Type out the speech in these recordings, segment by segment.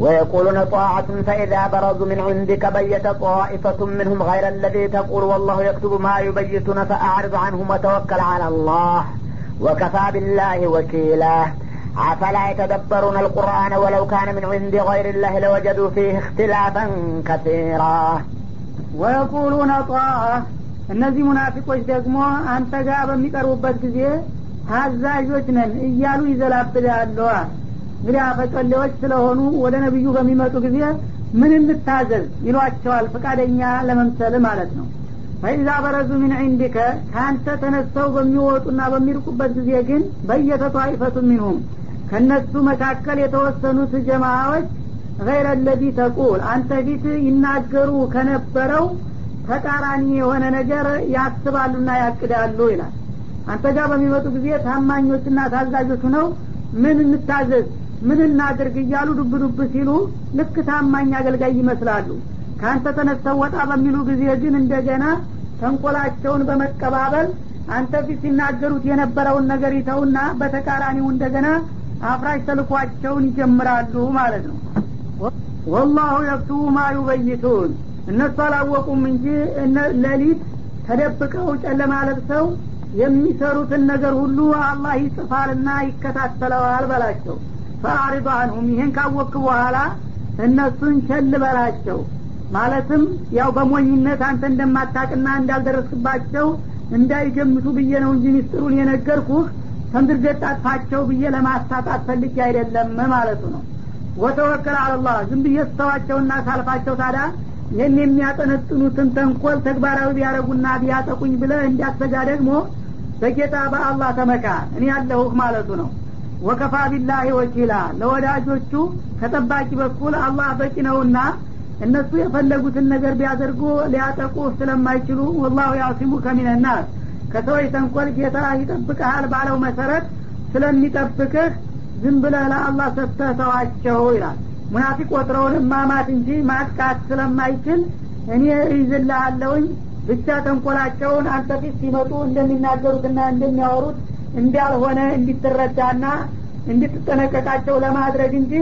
ويقولون طاعة فإذا برزوا من عندك بيت طائفة منهم غير الذي تقول والله يكتب ما يبيتون فأعرض عنهم وتوكل على الله وكفى بالله وكيلا أفلا يتدبرون القرآن ولو كان من عند غير الله لوجدوا فيه اختلافا كثيرا ወየቁሉነ ጣዓ እነዚህ ሙናፊቆች ደግሞ አንተ ጋር በሚቀርቡበት ጊዜ ታዛዦች ነን እያሉ ይዘላብዳሉ እንግዲህ አፈቀሌዎች ስለሆኑ ወደ ነቢዩ በሚመጡ ጊዜ ምን እንታዘዝ? ይሏቸዋል ፈቃደኛ ለመምሰል ማለት ነው። ፈኢዛ በረዙ ምን ዒንዲከ ከአንተ ተነስተው በሚወጡና በሚርቁበት ጊዜ ግን በየተ ጣኢፈቱ ሚንሁም ከእነሱ መካከል የተወሰኑት ጀማዎች ገይረ ለዚ ተቁል አንተ ፊት ይናገሩ ከነበረው ተቃራኒ የሆነ ነገር ያስባሉና ያቅዳሉ ይላል። አንተ ጋር በሚመጡ ጊዜ ታማኞችና ታዛዦች ነው ምን እንታዘዝ ምን እናድርግ እያሉ ዱብ ዱብ ሲሉ ልክ ታማኝ አገልጋይ ይመስላሉ። ከአንተ ተነስተው ወጣ በሚሉ ጊዜ ግን እንደገና ተንኮላቸውን በመቀባበል አንተ ፊት ሲናገሩት የነበረውን ነገር ይተውና በተቃራኒው እንደገና አፍራሽ ተልኳቸውን ይጀምራሉ ማለት ነው። ወላሁ የክቱቡ ማ ዩበይቱን። እነሱ አላወቁም እንጂ ሌሊት ተደብቀው ጨለማ ለብሰው የሚሰሩትን ነገር ሁሉ አላህ ይጽፋልና ይከታተለዋል በላቸው ፈአሪض አንሁም ይህን ካወክ በኋላ እነሱን ቸል በላቸው። ማለትም ያው በሞኝነት አንተ እንደማታቅና እንዳልደረስክባቸው እንዳይገምቱ ብዬ ነው እንጂ ሚስጥሩን የነገርኩህ ተንድርገት ብዬ ለማሳጣት ፈልጌ አይደለም ማለቱ ነው። ወተወከል አለላህ። ዝም ብዬ ስተዋቸውና ሳልፋቸው ታዲያ ይህን የሚያጠነጥኑትን ተንኮል ተግባራዊ ቢያደረጉና ቢያጠቁኝ ብለ እንዲያሰጋ ደግሞ በጌታ በአላህ ተመካ። እኔ ያለሁህ ማለቱ ነው ወከፋ ቢላሂ ወኪላ። ለወዳጆቹ ከጠባቂ በኩል አላህ በቂ ነውና እነሱ የፈለጉትን ነገር ቢያደርጉ ሊያጠቁ ስለማይችሉ ወላሁ ያሲሙ ከሚነናስ ከሰዎች ተንኮል ጌታ ይጠብቀሃል ባለው መሰረት ስለሚጠብቅህ ዝም ብለህ ለአላህ ሰጥተህ ተዋቸው ይላል። ሙናፊቅ ወትረውን ማማት እንጂ ማጥቃት ስለማይችል እኔ እይዝልሃለሁኝ ብቻ ተንኮላቸውን አንተ ሲመጡ እንደሚናገሩትና እንደሚያወሩት እንዳልሆነ እንዲትረዳና እንድትጠነቀቃቸው ለማድረግ እንጂ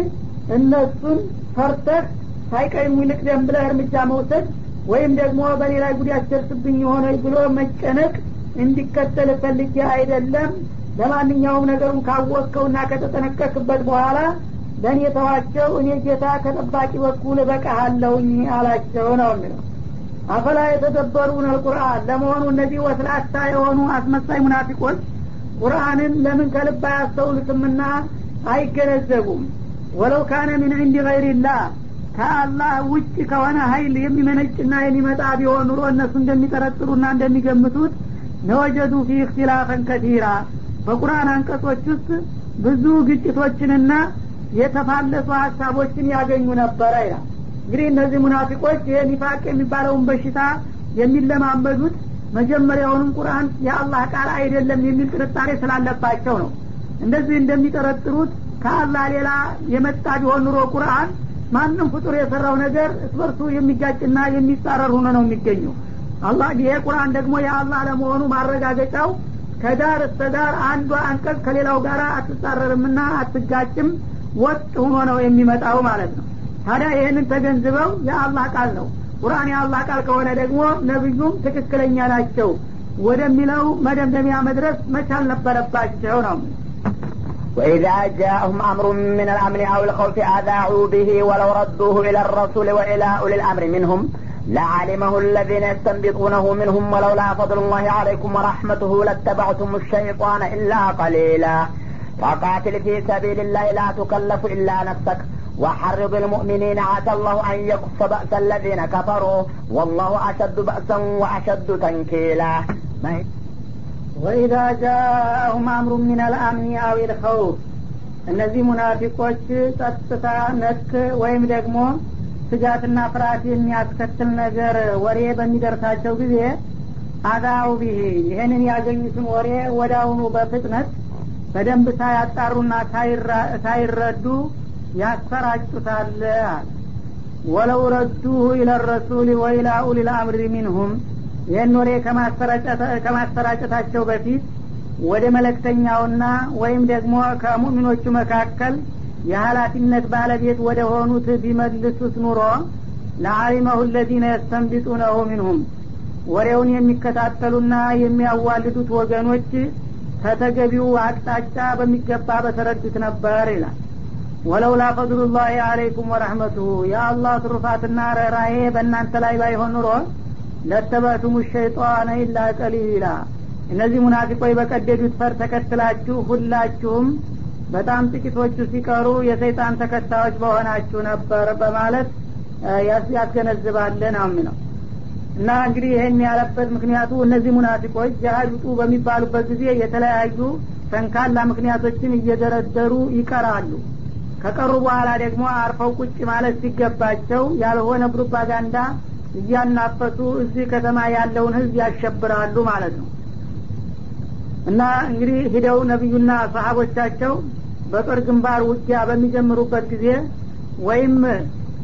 እነሱን ፈርተህ ሳይቀድሙ ይልቅ ደም ብለህ እርምጃ መውሰድ ወይም ደግሞ በእኔ ላይ ደርስብኝ የሆነ ብሎ መጨነቅ እንዲከተል ፈልጌ አይደለም። ለማንኛውም ነገሩን ካወቅከውና ከተጠነቀቅበት በኋላ ለእኔ ተዋቸው እኔ ጌታ ከጠባቂ በኩል እበቃሃለሁኝ አላቸው ነው የሚለው። አፈላ የተደበሩን አልቁርአን ለመሆኑ እነዚህ ወስላታ የሆኑ አስመሳይ ሙናፊቆች ቁርአንን ለምን ከልብ አያስተውሉትምና አይገነዘቡም። ወለው ካነ ምን ዕንዲ ገይሪላህ ከአላህ ውጭ ከሆነ ሀይል የሚመነጭና የሚመጣ ቢሆን ኑሮ እነሱ እንደሚጠረጥሩና እንደሚገምቱት ነወጀዱ ፊ እክትላፈን ከቲራ። በቁርአን አንቀጾች ውስጥ ብዙ ግጭቶችንና የተፋለሱ ሀሳቦችን ያገኙ ነበረ ይላል። እንግዲህ እነዚህ ሙናፊቆች የኒፋቅ የሚባለውን በሽታ የሚለማመዱት መጀመሪያውንም ቁርአን የአላህ ቃል አይደለም የሚል ጥርጣሬ ስላለባቸው ነው። እንደዚህ እንደሚጠረጥሩት ከአላህ ሌላ የመጣ ቢሆን ኑሮ ቁርአን ማንም ፍጡር የሰራው ነገር እስበርሱ የሚጋጭና የሚጻረር ሆኖ ነው የሚገኘው። አላህ ይሄ ቁርአን ደግሞ የአላህ ለመሆኑ ማረጋገጫው ከዳር እስተ ዳር አንዷ አንቀጽ ከሌላው ጋር አትጻረርምና አትጋጭም ወጥ ሆኖ ነው የሚመጣው ማለት ነው። ታዲያ ይህንን ተገንዝበው የአላህ ቃል ነው ቁርአን የአላህ ቃል ከሆነ ደግሞ ነቢዩም ትክክለኛ ናቸው ወደሚለው መደምደሚያ መድረስ መቻል ነበረባቸው ነው وإذا جاءهم أمر من الأمن أو الخوف أذاعوا به ولو ردوه إلى الرسول وإلى أولي الأمر منهم لعلمه الذين يستنبطونه منهم ولولا فضل الله عليكم ورحمته لاتبعتم الشيطان إلا قليلا فقاتل في سبيل الله لا تكلف إلا نفسك وحرض المؤمنين عسى الله أن يكف بأس الذين كفروا والله أشد بأسا وأشد تنكيلا ወኢዛ ጃአሁም አምሩ ምን አልአምኒ አው ልኸውፍ እነዚህ ሙናፊቆች ጸጥታ ነክ ወይም ደግሞ ስጋትና ፍርሃት የሚያስከትል ነገር ወሬ በሚደርሳቸው ጊዜ አዳው ቢሄ ይህንን ያገኙትን ወሬ ወዳውኑ በፍጥነት በደንብ ሳያጣሩና ሳይረዱ ያሰራጩታል። ወለው ረዱሁ ኢለ ረሱል ወኢላ ኡሊል አምሪ ሚንሁም። ይህን ወሬ ከማሰራጨታቸው በፊት ወደ መለክተኛውና ወይም ደግሞ ከሙእሚኖቹ መካከል የሀላፊነት ባለቤት ወደ ሆኑት ቢመልሱት ኑሮ ለአሊመሁ ለዚነ የስተንቢጡነሁ ሚንሁም። ወሬውን የሚከታተሉና የሚያዋልዱት ወገኖች ከተገቢው አቅጣጫ በሚገባ በተረዱት ነበር ይላል ወለውላ ፈድሉላህ አለይኩም ወረህመቱሁ የአላህ ትሩፋትና ረራዬ በእናንተ ላይ ባይሆን ኑሮ ለተበቱሙ ሸይጣነ ኢላ ቀሊላ። እነዚህ ሙናፊቆች በቀደዱት ፈር ተከትላችሁ ሁላችሁም በጣም ጥቂቶቹ ሲቀሩ የሰይጣን ተከታዮች በሆናችሁ ነበር በማለት ያስገነዝባል ነው እና እንግዲህ ይህን ያለበት ምክንያቱ እነዚህ ሙናፊቆች ጃሃድ በሚባሉበት ጊዜ የተለያዩ ተንካላ ምክንያቶችን እየደረደሩ ይቀራሉ ከቀሩ በኋላ ደግሞ አርፈው ቁጭ ማለት ሲገባቸው ያልሆነ ፕሮፓጋንዳ እያናፈሱ እዚህ ከተማ ያለውን ህዝብ ያሸብራሉ ማለት ነው። እና እንግዲህ ሂደው ነቢዩና ሰሀቦቻቸው በጦር ግንባር ውጊያ በሚጀምሩበት ጊዜ ወይም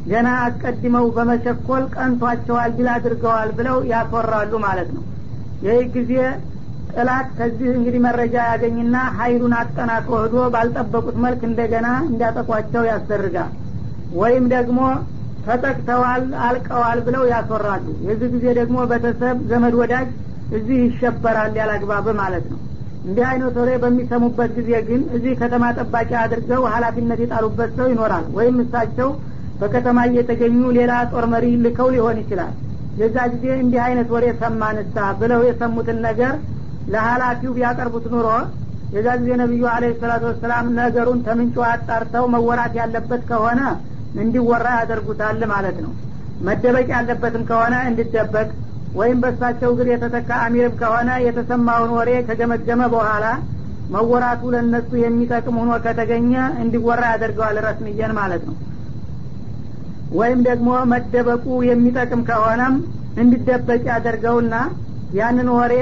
ገና አስቀድመው በመቸኮል ቀንቷቸዋል ድል አድርገዋል ብለው ያስወራሉ ማለት ነው። ይህ ጊዜ ጥላት ከዚህ እንግዲህ መረጃ ያገኝና ሀይሉን አጠናክሮ ህዶ ባልጠበቁት መልክ እንደገና እንዲያጠቋቸው ያስደርጋል። ወይም ደግሞ ተጠቅተዋል አልቀዋል ብለው ያስወራሉ። የዚህ ጊዜ ደግሞ ቤተሰብ ዘመድ ወዳጅ እዚህ ይሸበራል ያላግባብ ማለት ነው። እንዲህ አይነት ወሬ በሚሰሙበት ጊዜ ግን እዚህ ከተማ ጠባቂ አድርገው ሀላፊነት የጣሉበት ሰው ይኖራል። ወይም እሳቸው በከተማ እየተገኙ ሌላ ጦር መሪ ልከው ሊሆን ይችላል። የዛ ጊዜ እንዲህ አይነት ወሬ ሰማንሳ ብለው የሰሙትን ነገር ለሀላፊው ቢያቀርቡት ኑሮ የዛ ጊዜ ነቢዩ አለ ሰላቱ ወሰላም ነገሩን ተምንጩ አጣርተው መወራት ያለበት ከሆነ እንዲወራ ያደርጉታል ማለት ነው። መደበቅ ያለበትም ከሆነ እንዲደበቅ ወይም በሳቸው እግር የተተካ አሚርም ከሆነ የተሰማውን ወሬ ከገመገመ በኋላ መወራቱ ለነሱ የሚጠቅም ሆኖ ከተገኘ እንዲወራ ያደርገዋል ረስምየን ማለት ነው። ወይም ደግሞ መደበቁ የሚጠቅም ከሆነም እንዲደበቅ ያደርገውና ያንን ወሬ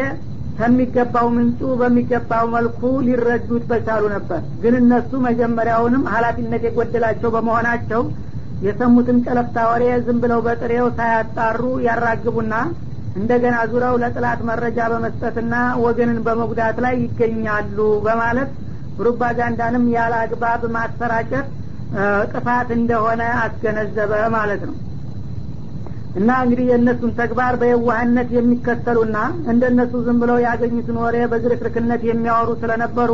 ከሚገባው ምንጩ በሚገባው መልኩ ሊረዱት በቻሉ ነበር። ግን እነሱ መጀመሪያውንም ሀላፊነት የጎደላቸው በመሆናቸው የሰሙትን ጨለፍታ ወሬ ዝም ብለው በጥሬው ሳያጣሩ ያራግቡና እንደገና ዙረው ለጥላት መረጃ በመስጠትና ወገንን በመጉዳት ላይ ይገኛሉ በማለት ፕሮፓጋንዳንም ያለ አግባብ ማሰራጨት ጥፋት እንደሆነ አስገነዘበ ማለት ነው እና እንግዲህ የእነሱን ተግባር በየዋህነት የሚከተሉና እንደነሱ ዝም ብለው ያገኙትን ወሬ በዝርክርክነት የሚያወሩ ስለነበሩ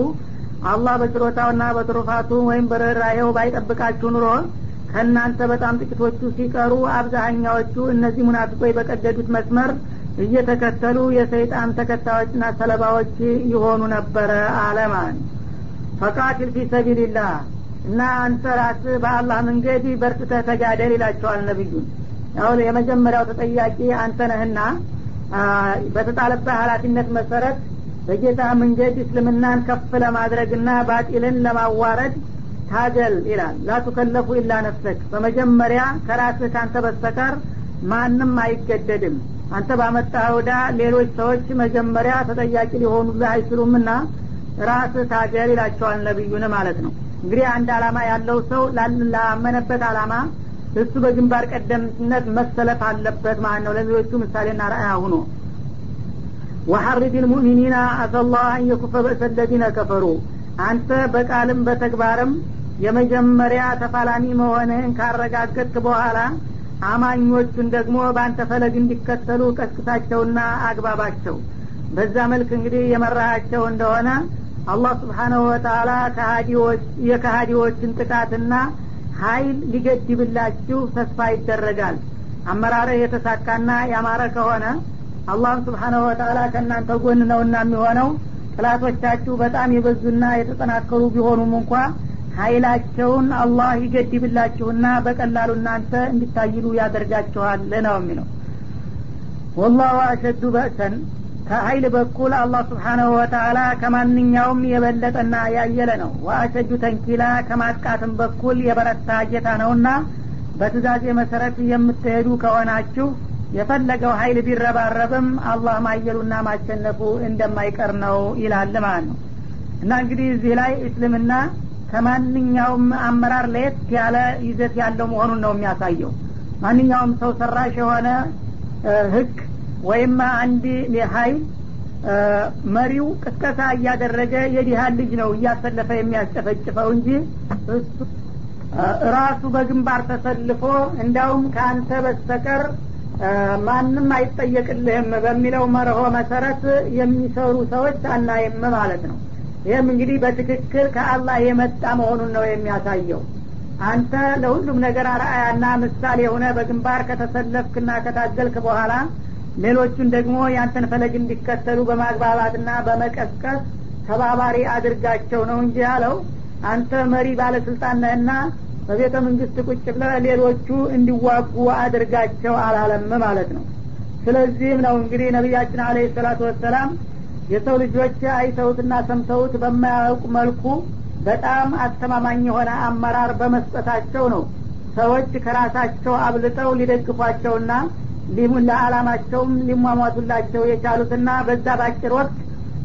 አላህ በችሮታውና በትሩፋቱ ወይም በርኅራሄው ባይጠብቃችሁ ኑሮ ከእናንተ በጣም ጥቂቶቹ ሲቀሩ አብዛሀኛዎቹ እነዚህ ሙናፊቆች በቀደዱት መስመር እየተከተሉ የሰይጣን ተከታዮችና ሰለባዎች ይሆኑ ነበረ አለ ማለት ፈቃቲል ፊ ሰቢልላህ እና አንተ ራስ በአላህ መንገድ በርትተህ ተጋደል ይላቸዋል ነቢዩን ያው የመጀመሪያው ተጠያቂ አንተ ነህና በተጣለበት ሀላፊነት መሰረት በጌታ መንገድ እስልምናን ከፍ ለማድረግና ባጢልን ለማዋረድ ታገል ይላል። ላቱከለፉ ኢላ ነፍሰክ። በመጀመሪያ ከራስህ ካንተ በስተቀር ማንም አይገደድም። አንተ ባመጣኸው ሌሎች ሰዎች መጀመሪያ ተጠያቂ ሊሆኑልህ አይችሉምና ራስህ ታገል ይላቸዋል ነቢዩን ማለት ነው። እንግዲህ አንድ አላማ ያለው ሰው ላመነበት አላማ እሱ በግንባር ቀደምትነት መሰለፍ አለበት ማለት ነው። ለሌሎቹ ምሳሌና ረአያ ሁኖ ወሐርድ ልሙእሚኒና አሰላህ አንየኩፈ በእሰ ለዚነ ከፈሩ። አንተ በቃልም በተግባርም የመጀመሪያ ተፋላሚ መሆንህን ካረጋገጥክ በኋላ አማኞቹን ደግሞ በአንተ ፈለግ እንዲከተሉ ቀስቅሳቸውና አግባባቸው። በዛ መልክ እንግዲህ የመራሃቸው እንደሆነ አላህ ስብሓናሁ ወተላ የከሃዲዎችን ጥቃትና ሀይል ሊገድብላችሁ ተስፋ ይደረጋል። አመራረ የተሳካና ያማረ ከሆነ አላህም ስብሓናሁ ወተላ ከእናንተ ጎን ነውና የሚሆነው። ጥላቶቻችሁ በጣም የበዙና የተጠናከሩ ቢሆኑም እንኳ ሀይላቸውን አላህ ይገድብላችሁና በቀላሉ እናንተ እንዲታይሉ ያደርጋችኋል ነው የሚለው። ወላሁ አሸዱ በእሰን ከሀይል በኩል አላህ ስብሓናሁ ወተላ ከማንኛውም የበለጠና ያየለ ነው። ወአሸዱ ተንኪላ ከማጥቃትም በኩል የበረታ ጌታ ነውና በትእዛዜ መሰረት የምትሄዱ ከሆናችሁ የፈለገው ሀይል ቢረባረብም አላህ ማየሉና ማሸነፉ እንደማይቀር ነው ይላል ማለት ነው። እና እንግዲህ እዚህ ላይ እስልምና ከማንኛውም አመራር ለየት ያለ ይዘት ያለው መሆኑን ነው የሚያሳየው። ማንኛውም ሰው ሰራሽ የሆነ ህግ ወይም አንድ ሀይል መሪው ቅስቀሳ እያደረገ የዲሃን ልጅ ነው እያሰለፈ የሚያስጨፈጭፈው እንጂ ራሱ በግንባር ተሰልፎ እንዲያውም ከአንተ በስተቀር ማንም አይጠየቅልህም በሚለው መርሆ መሰረት የሚሰሩ ሰዎች አናይም ማለት ነው። ይህም እንግዲህ በትክክል ከአላህ የመጣ መሆኑን ነው የሚያሳየው። አንተ ለሁሉም ነገር አርአያና ምሳሌ የሆነ በግንባር ከተሰለፍክና ከታገልክ በኋላ ሌሎቹን ደግሞ ያንተን ፈለግ እንዲከተሉ በማግባባትና በመቀስቀስ ተባባሪ አድርጋቸው ነው እንጂ ያለው አንተ መሪ ባለስልጣን ነህና በቤተ መንግስት ቁጭ ብለ ሌሎቹ እንዲዋጉ አድርጋቸው አላለም ማለት ነው። ስለዚህም ነው እንግዲህ ነቢያችን አለ ሰላቱ ወሰላም የሰው ልጆች አይተውትና ሰምተውት በማያውቁ መልኩ በጣም አስተማማኝ የሆነ አመራር በመስጠታቸው ነው ሰዎች ከራሳቸው አብልጠው ሊደግፏቸውና ለአላማቸውም ሊሟሟቱላቸው የቻሉትና በዛ ባጭር ወቅት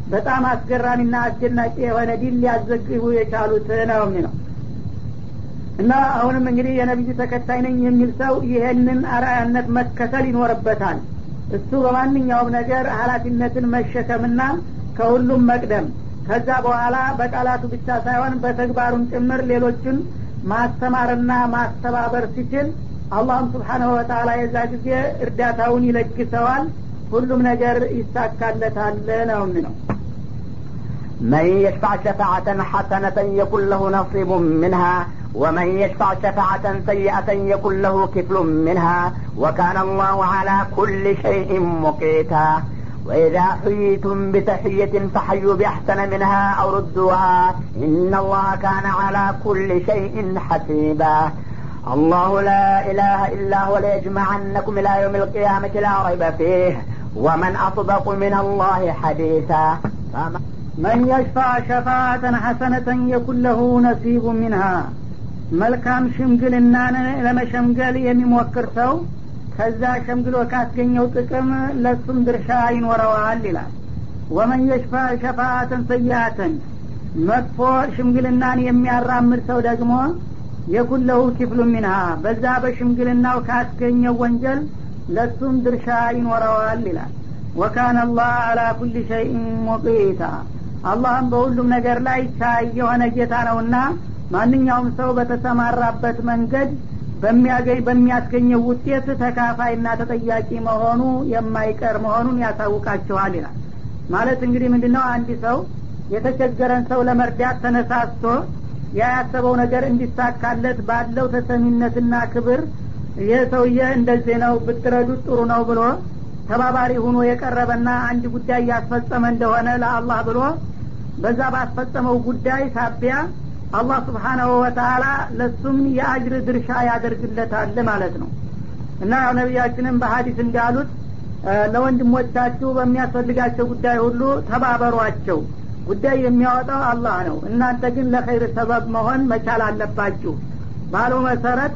በጣም አስገራሚና አስደናቂ የሆነ ዲል ሊያዘግቡ የቻሉት ነው የሚለው። እና አሁንም እንግዲህ የነቢዩ ተከታይ ነኝ የሚል ሰው ይሄንን አርአያነት መከተል ይኖርበታል። እሱ በማንኛውም ነገር ሀላፊነትን መሸከምና ከሁሉም መቅደም ከዛ በኋላ በቃላቱ ብቻ ሳይሆን በተግባሩም ጭምር ሌሎችን ማስተማርና ማስተባበር ሲችል አላህም ስብሓናሁ ወተላ የዛ ጊዜ እርዳታውን ይለግሰዋል ሁሉም ነገር ይሳካለታል ነው የሚለው من يشفع شفاعة حسنة يكن له نصيب منها ومن يشفع شفاعة سيئة يكن له كفل منها وكان الله على كل شيء مقيتا وإذا حييتم بتحية فحيوا بأحسن منها أو ردوها إن الله كان على كل شيء حسيبا الله لا إله إلا هو ليجمعنكم إلى يوم القيامة لا ريب فيه ومن أصدق من الله حديثا من يشفع شفاعة حسنة يكن له نصيب منها መልካም ሽምግልናን ለመሸምገል የሚሞክር ሰው ከዛ ሸምግሎ ካስገኘው ጥቅም ለሱም ድርሻ ይኖረዋል ይላል ወመን የሽፋ ሸፋአተን ሰያአተን መጥፎ ሽምግልናን የሚያራምድ ሰው ደግሞ የኩለሁ ክፍሉ ሚንሃ በዛ በሽምግልናው ካስገኘው ወንጀል ለሱም ድርሻ ይኖረዋል ይላል። ወካነ አላህ አላ ኩል ሸይን ሙቂታ። አላህም በሁሉም ነገር ላይ ቻይ የሆነ ጌታ ነውና ማንኛውም ሰው በተሰማራበት መንገድ በሚያገኝ በሚያስገኘው ውጤት ተካፋይና ተጠያቂ መሆኑ የማይቀር መሆኑን ያሳውቃችኋል ይላል። ማለት እንግዲህ ምንድነው? አንድ ሰው የተቸገረን ሰው ለመርዳት ተነሳስቶ ያያሰበው ነገር እንዲሳካለት ባለው ተሰሚነትና ክብር ይህ ሰውዬ እንደዚህ ነው ብትረዱት ጥሩ ነው ብሎ ተባባሪ ሁኖ የቀረበና አንድ ጉዳይ ያስፈጸመ እንደሆነ ለአላህ ብሎ በዛ ባስፈጸመው ጉዳይ ሳቢያ አላህ ስብሓናሁ ወተላ ለሱም የአጅር ድርሻ ያደርግለታል ማለት ነው። እና ያው ነቢያችንም በሀዲስ እንዳሉት ለወንድሞቻችሁ በሚያስፈልጋቸው ጉዳይ ሁሉ ተባበሯቸው ጉዳይ የሚያወጣው አላህ ነው። እናንተ ግን ለኸይር ሰበብ መሆን መቻል አለባችሁ። ባለው መሰረት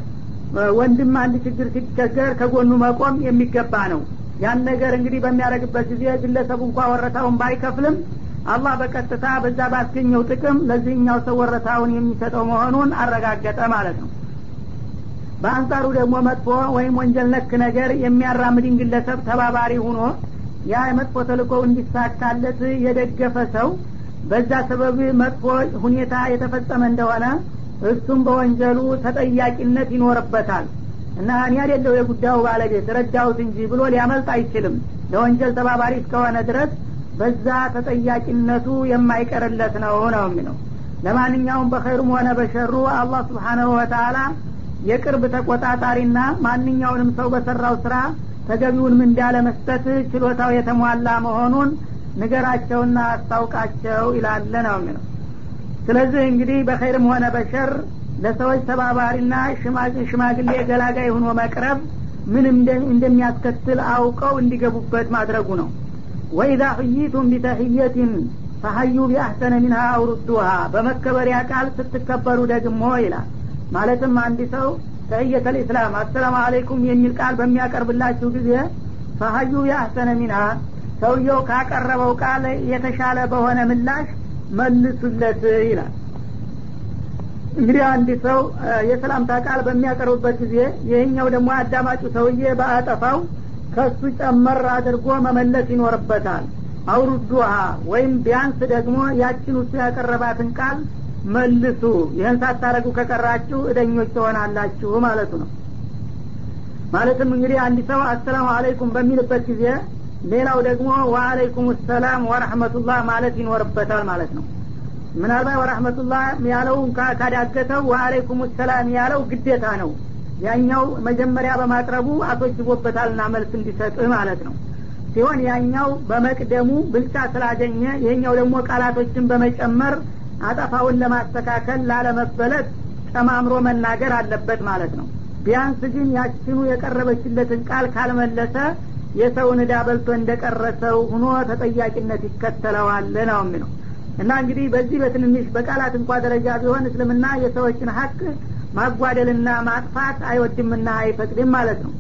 ወንድም አንድ ችግር ሲቸገር ከጎኑ መቆም የሚገባ ነው። ያን ነገር እንግዲህ በሚያደርግበት ጊዜ ግለሰቡ እንኳ ወረታውን ባይከፍልም አላህ በቀጥታ በዛ ባስገኘው ጥቅም ለዚህኛው ሰው ወረታውን የሚሰጠው መሆኑን አረጋገጠ ማለት ነው። በአንጻሩ ደግሞ መጥፎ ወይም ወንጀል ነክ ነገር የሚያራምድን ግለሰብ ተባባሪ ሁኖ ያ የመጥፎ ተልኮ እንዲሳካለት የደገፈ ሰው በዛ ሰበብ መጥፎ ሁኔታ የተፈጸመ እንደሆነ እሱም በወንጀሉ ተጠያቂነት ይኖርበታል። እና እኔ አይደለሁ የጉዳዩ ባለቤት ረዳሁት እንጂ ብሎ ሊያመልጥ አይችልም። ለወንጀል ተባባሪ እስከሆነ ድረስ በዛ ተጠያቂነቱ የማይቀርለት ነው ነው የሚለው። ለማንኛውም በኸይሩም ሆነ በሸሩ አላህ ስብሓናሁ ወተላ የቅርብ ተቆጣጣሪና ማንኛውንም ሰው በሰራው ስራ ተገቢውን ምንዳ ለመስጠት ችሎታው የተሟላ መሆኑን ንገራቸውና አስታውቃቸው ይላለ ነው የሚለው። ስለዚህ እንግዲህ በኸይርም ሆነ በሸር ለሰዎች ተባባሪና ሽማግሌ ገላጋይ ሆኖ መቅረብ ምን እንደሚያስከትል አውቀው እንዲገቡበት ማድረጉ ነው። ወኢዛ ሕይቱም ቢተሕየትን ፈሀዩ ቢአሕሰነ ሚንሃ አውሩዱሃ በመከበሪያ ቃል ስትከበሩ ደግሞ ይላል። ማለትም አንድ ሰው ተህየተ ልእስላም አሰላሙ አለይኩም የሚል ቃል በሚያቀርብላችሁ ጊዜ ፈሀዩ ቢአሕሰነ ሚንሃ ሰውየው ካቀረበው ቃል የተሻለ በሆነ ምላሽ መልሱለት ይላል። እንግዲህ አንድ ሰው የሰላምታ ቃል በሚያቀርብበት ጊዜ ይህኛው ደግሞ አዳማጩ ሰውዬ በአጠፋው ከሱ ጨመር አድርጎ መመለስ ይኖርበታል። አውሩዱሃ ወይም ቢያንስ ደግሞ ያችን እሱ ያቀረባትን ቃል መልሱ። ይህን ሳታረጉ ከቀራችሁ እደኞች ትሆናላችሁ ማለቱ ነው። ማለትም እንግዲህ አንድ ሰው አሰላሙ አለይኩም በሚልበት ጊዜ ሌላው ደግሞ ወአለይኩም ሰላም ወረህመቱላህ ማለት ይኖርበታል ማለት ነው። ምናልባት ወረህመቱላህ ያለው ካዳገተው ወአለይኩም ሰላም ያለው ግዴታ ነው። ያኛው መጀመሪያ በማቅረቡ አስወጅቦበታልና መልስ እንዲሰጥ ማለት ነው። ሲሆን ያኛው በመቅደሙ ብልጫ ስላገኘ ይሄኛው ደግሞ ቃላቶችን በመጨመር አጠፋውን ለማስተካከል ላለመበለት ጨማምሮ መናገር አለበት ማለት ነው። ቢያንስ ግን ያችኑ የቀረበችለትን ቃል ካልመለሰ የሰውን እዳ በልቶ እንደቀረሰው ሁኖ ተጠያቂነት ይከተለዋል ነው የሚለው። እና እንግዲህ በዚህ በትንንሽ በቃላት እንኳ ደረጃ ቢሆን እስልምና የሰዎችን ሀቅ ማጓደልና ማጥፋት አይወድምና አይፈቅድም ማለት ነው።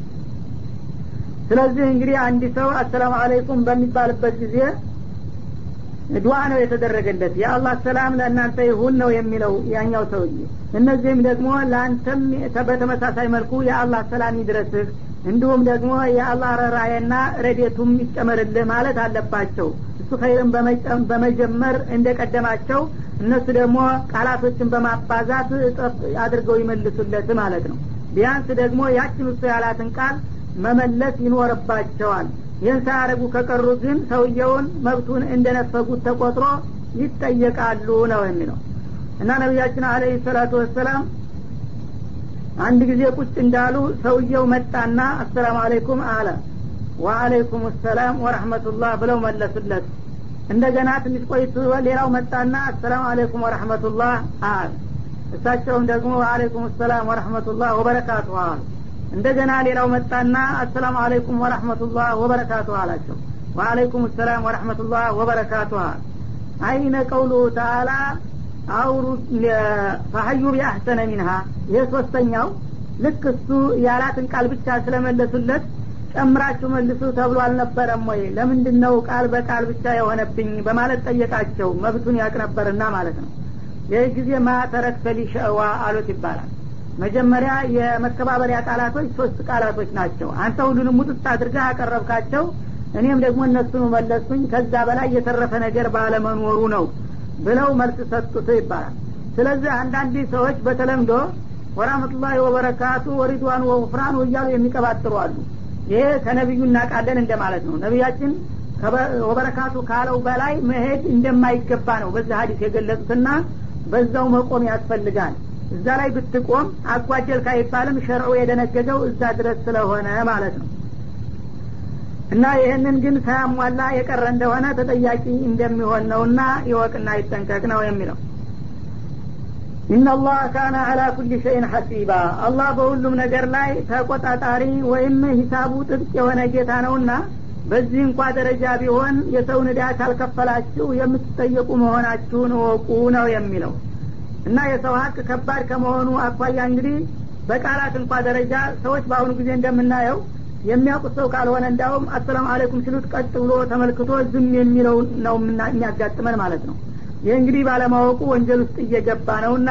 ስለዚህ እንግዲህ አንድ ሰው አሰላሙ አለይኩም በሚባልበት ጊዜ ዱዓ ነው የተደረገለት። የአላህ ሰላም ለእናንተ ይሁን ነው የሚለው ያኛው ሰውዬ። እነዚህም ደግሞ ለአንተም በተመሳሳይ መልኩ የአላህ ሰላም ይድረስህ እንዲሁም ደግሞ የአላህ ረራዬና ረዴቱም ይጨመርልህ ማለት አለባቸው። እሱ ኸይርን በመጀመር እንደቀደማቸው እነሱ ደግሞ ቃላቶችን በማባዛት እጥፍ አድርገው ይመልሱለት ማለት ነው። ቢያንስ ደግሞ ያችን እሱ ያላትን ቃል መመለስ ይኖርባቸዋል። ይህን ሳያደረጉ ከቀሩ ግን ሰውየውን መብቱን እንደነፈጉት ተቆጥሮ ይጠየቃሉ ነው የሚለው። እና ነቢያችን አለ ሰላቱ ወሰላም አንድ ጊዜ ቁጭ እንዳሉ ሰውየው መጣና አሰላሙ አለይኩም አለ። ወአለይኩም ሰላም ወረህመቱላህ ብለው መለሱለት። እንደገና ትንሽ ቆይቱ ሌላው መጣና አሰላሙ አለይኩም ወረህመቱላህ አለ። እሳቸውም ደግሞ ወአለይኩም ሰላም ወረህመቱላህ ወበረካቱ አሉ። እንደገና ሌላው መጣና አሰላሙ አለይኩም ወረህመቱላህ ወበረካቱ አላቸው። ወአለይኩም ሰላም ወረህመቱላህ ወበረካቱ አይነ ቀውሉ ተአላ አውሩ ፈሀዩ ቢአሕሰነ ሚንሃ። ይህ ሶስተኛው ልክ እሱ ያላትን ቃል ብቻ ስለመለሱለት ጨምራችሁ መልሱ ተብሎ አልነበረም ወይ? ለምንድን ነው ቃል በቃል ብቻ የሆነብኝ? በማለት ጠየቃቸው። መብቱን ያቅ ነበርና ማለት ነው። ይህ ጊዜ ማተረክ ፈሊሸዋ አሉት ይባላል። መጀመሪያ የመከባበሪያ ቃላቶች ሶስት ቃላቶች ናቸው። አንተ ሁሉንም ሙጥጥ አድርገህ አቀረብካቸው እኔም ደግሞ እነሱኑ መለሱኝ ከዛ በላይ የተረፈ ነገር ባለመኖሩ ነው ብለው መልስ ሰጡት ይባላል። ስለዚህ አንዳንድ ሰዎች በተለምዶ ወራመቱላሂ ወበረካቱ ወሪድዋን ወፍራን እያሉ የሚቀባጥሩ አሉ። ይሄ ከነቢዩ እናቃለን እንደማለት ነው። ነቢያችን ወበረካቱ ካለው በላይ መሄድ እንደማይገባ ነው በዚህ ሀዲስ የገለጹትና በዛው መቆም ያስፈልጋል። እዛ ላይ ብትቆም አጓጀልክ አይባልም። ሸርዑ የደነገገው እዛ ድረስ ስለሆነ ማለት ነው እና ይህንን ግን ሳያሟላ የቀረ እንደሆነ ተጠያቂ እንደሚሆን ነውና ይወቅና ይጠንቀቅ ነው የሚለው። ኢናላህ ካነ አላ ኩል ሸይን ሐሲባ። አላህ በሁሉም ነገር ላይ ተቆጣጣሪ ወይም ሂሳቡ ጥብቅ የሆነ ጌታ ነውና በዚህ እንኳ ደረጃ ቢሆን የሰውን ዕዳ ካልከፈላችሁ የምትጠየቁ መሆናችሁን እወቁ ነው የሚለው። እና የሰው ሀቅ ከባድ ከመሆኑ አኳያ እንግዲህ በቃላት እንኳ ደረጃ ሰዎች በአሁኑ ጊዜ እንደምናየው የሚያውቁት ሰው ካልሆነ እንዲያውም አሰላሙ አለይኩም ሲሉት ቀጥ ብሎ ተመልክቶ ዝም የሚለው ነው የሚያጋጥመን ማለት ነው። ይህ እንግዲህ ባለማወቁ ወንጀል ውስጥ እየገባ ነውና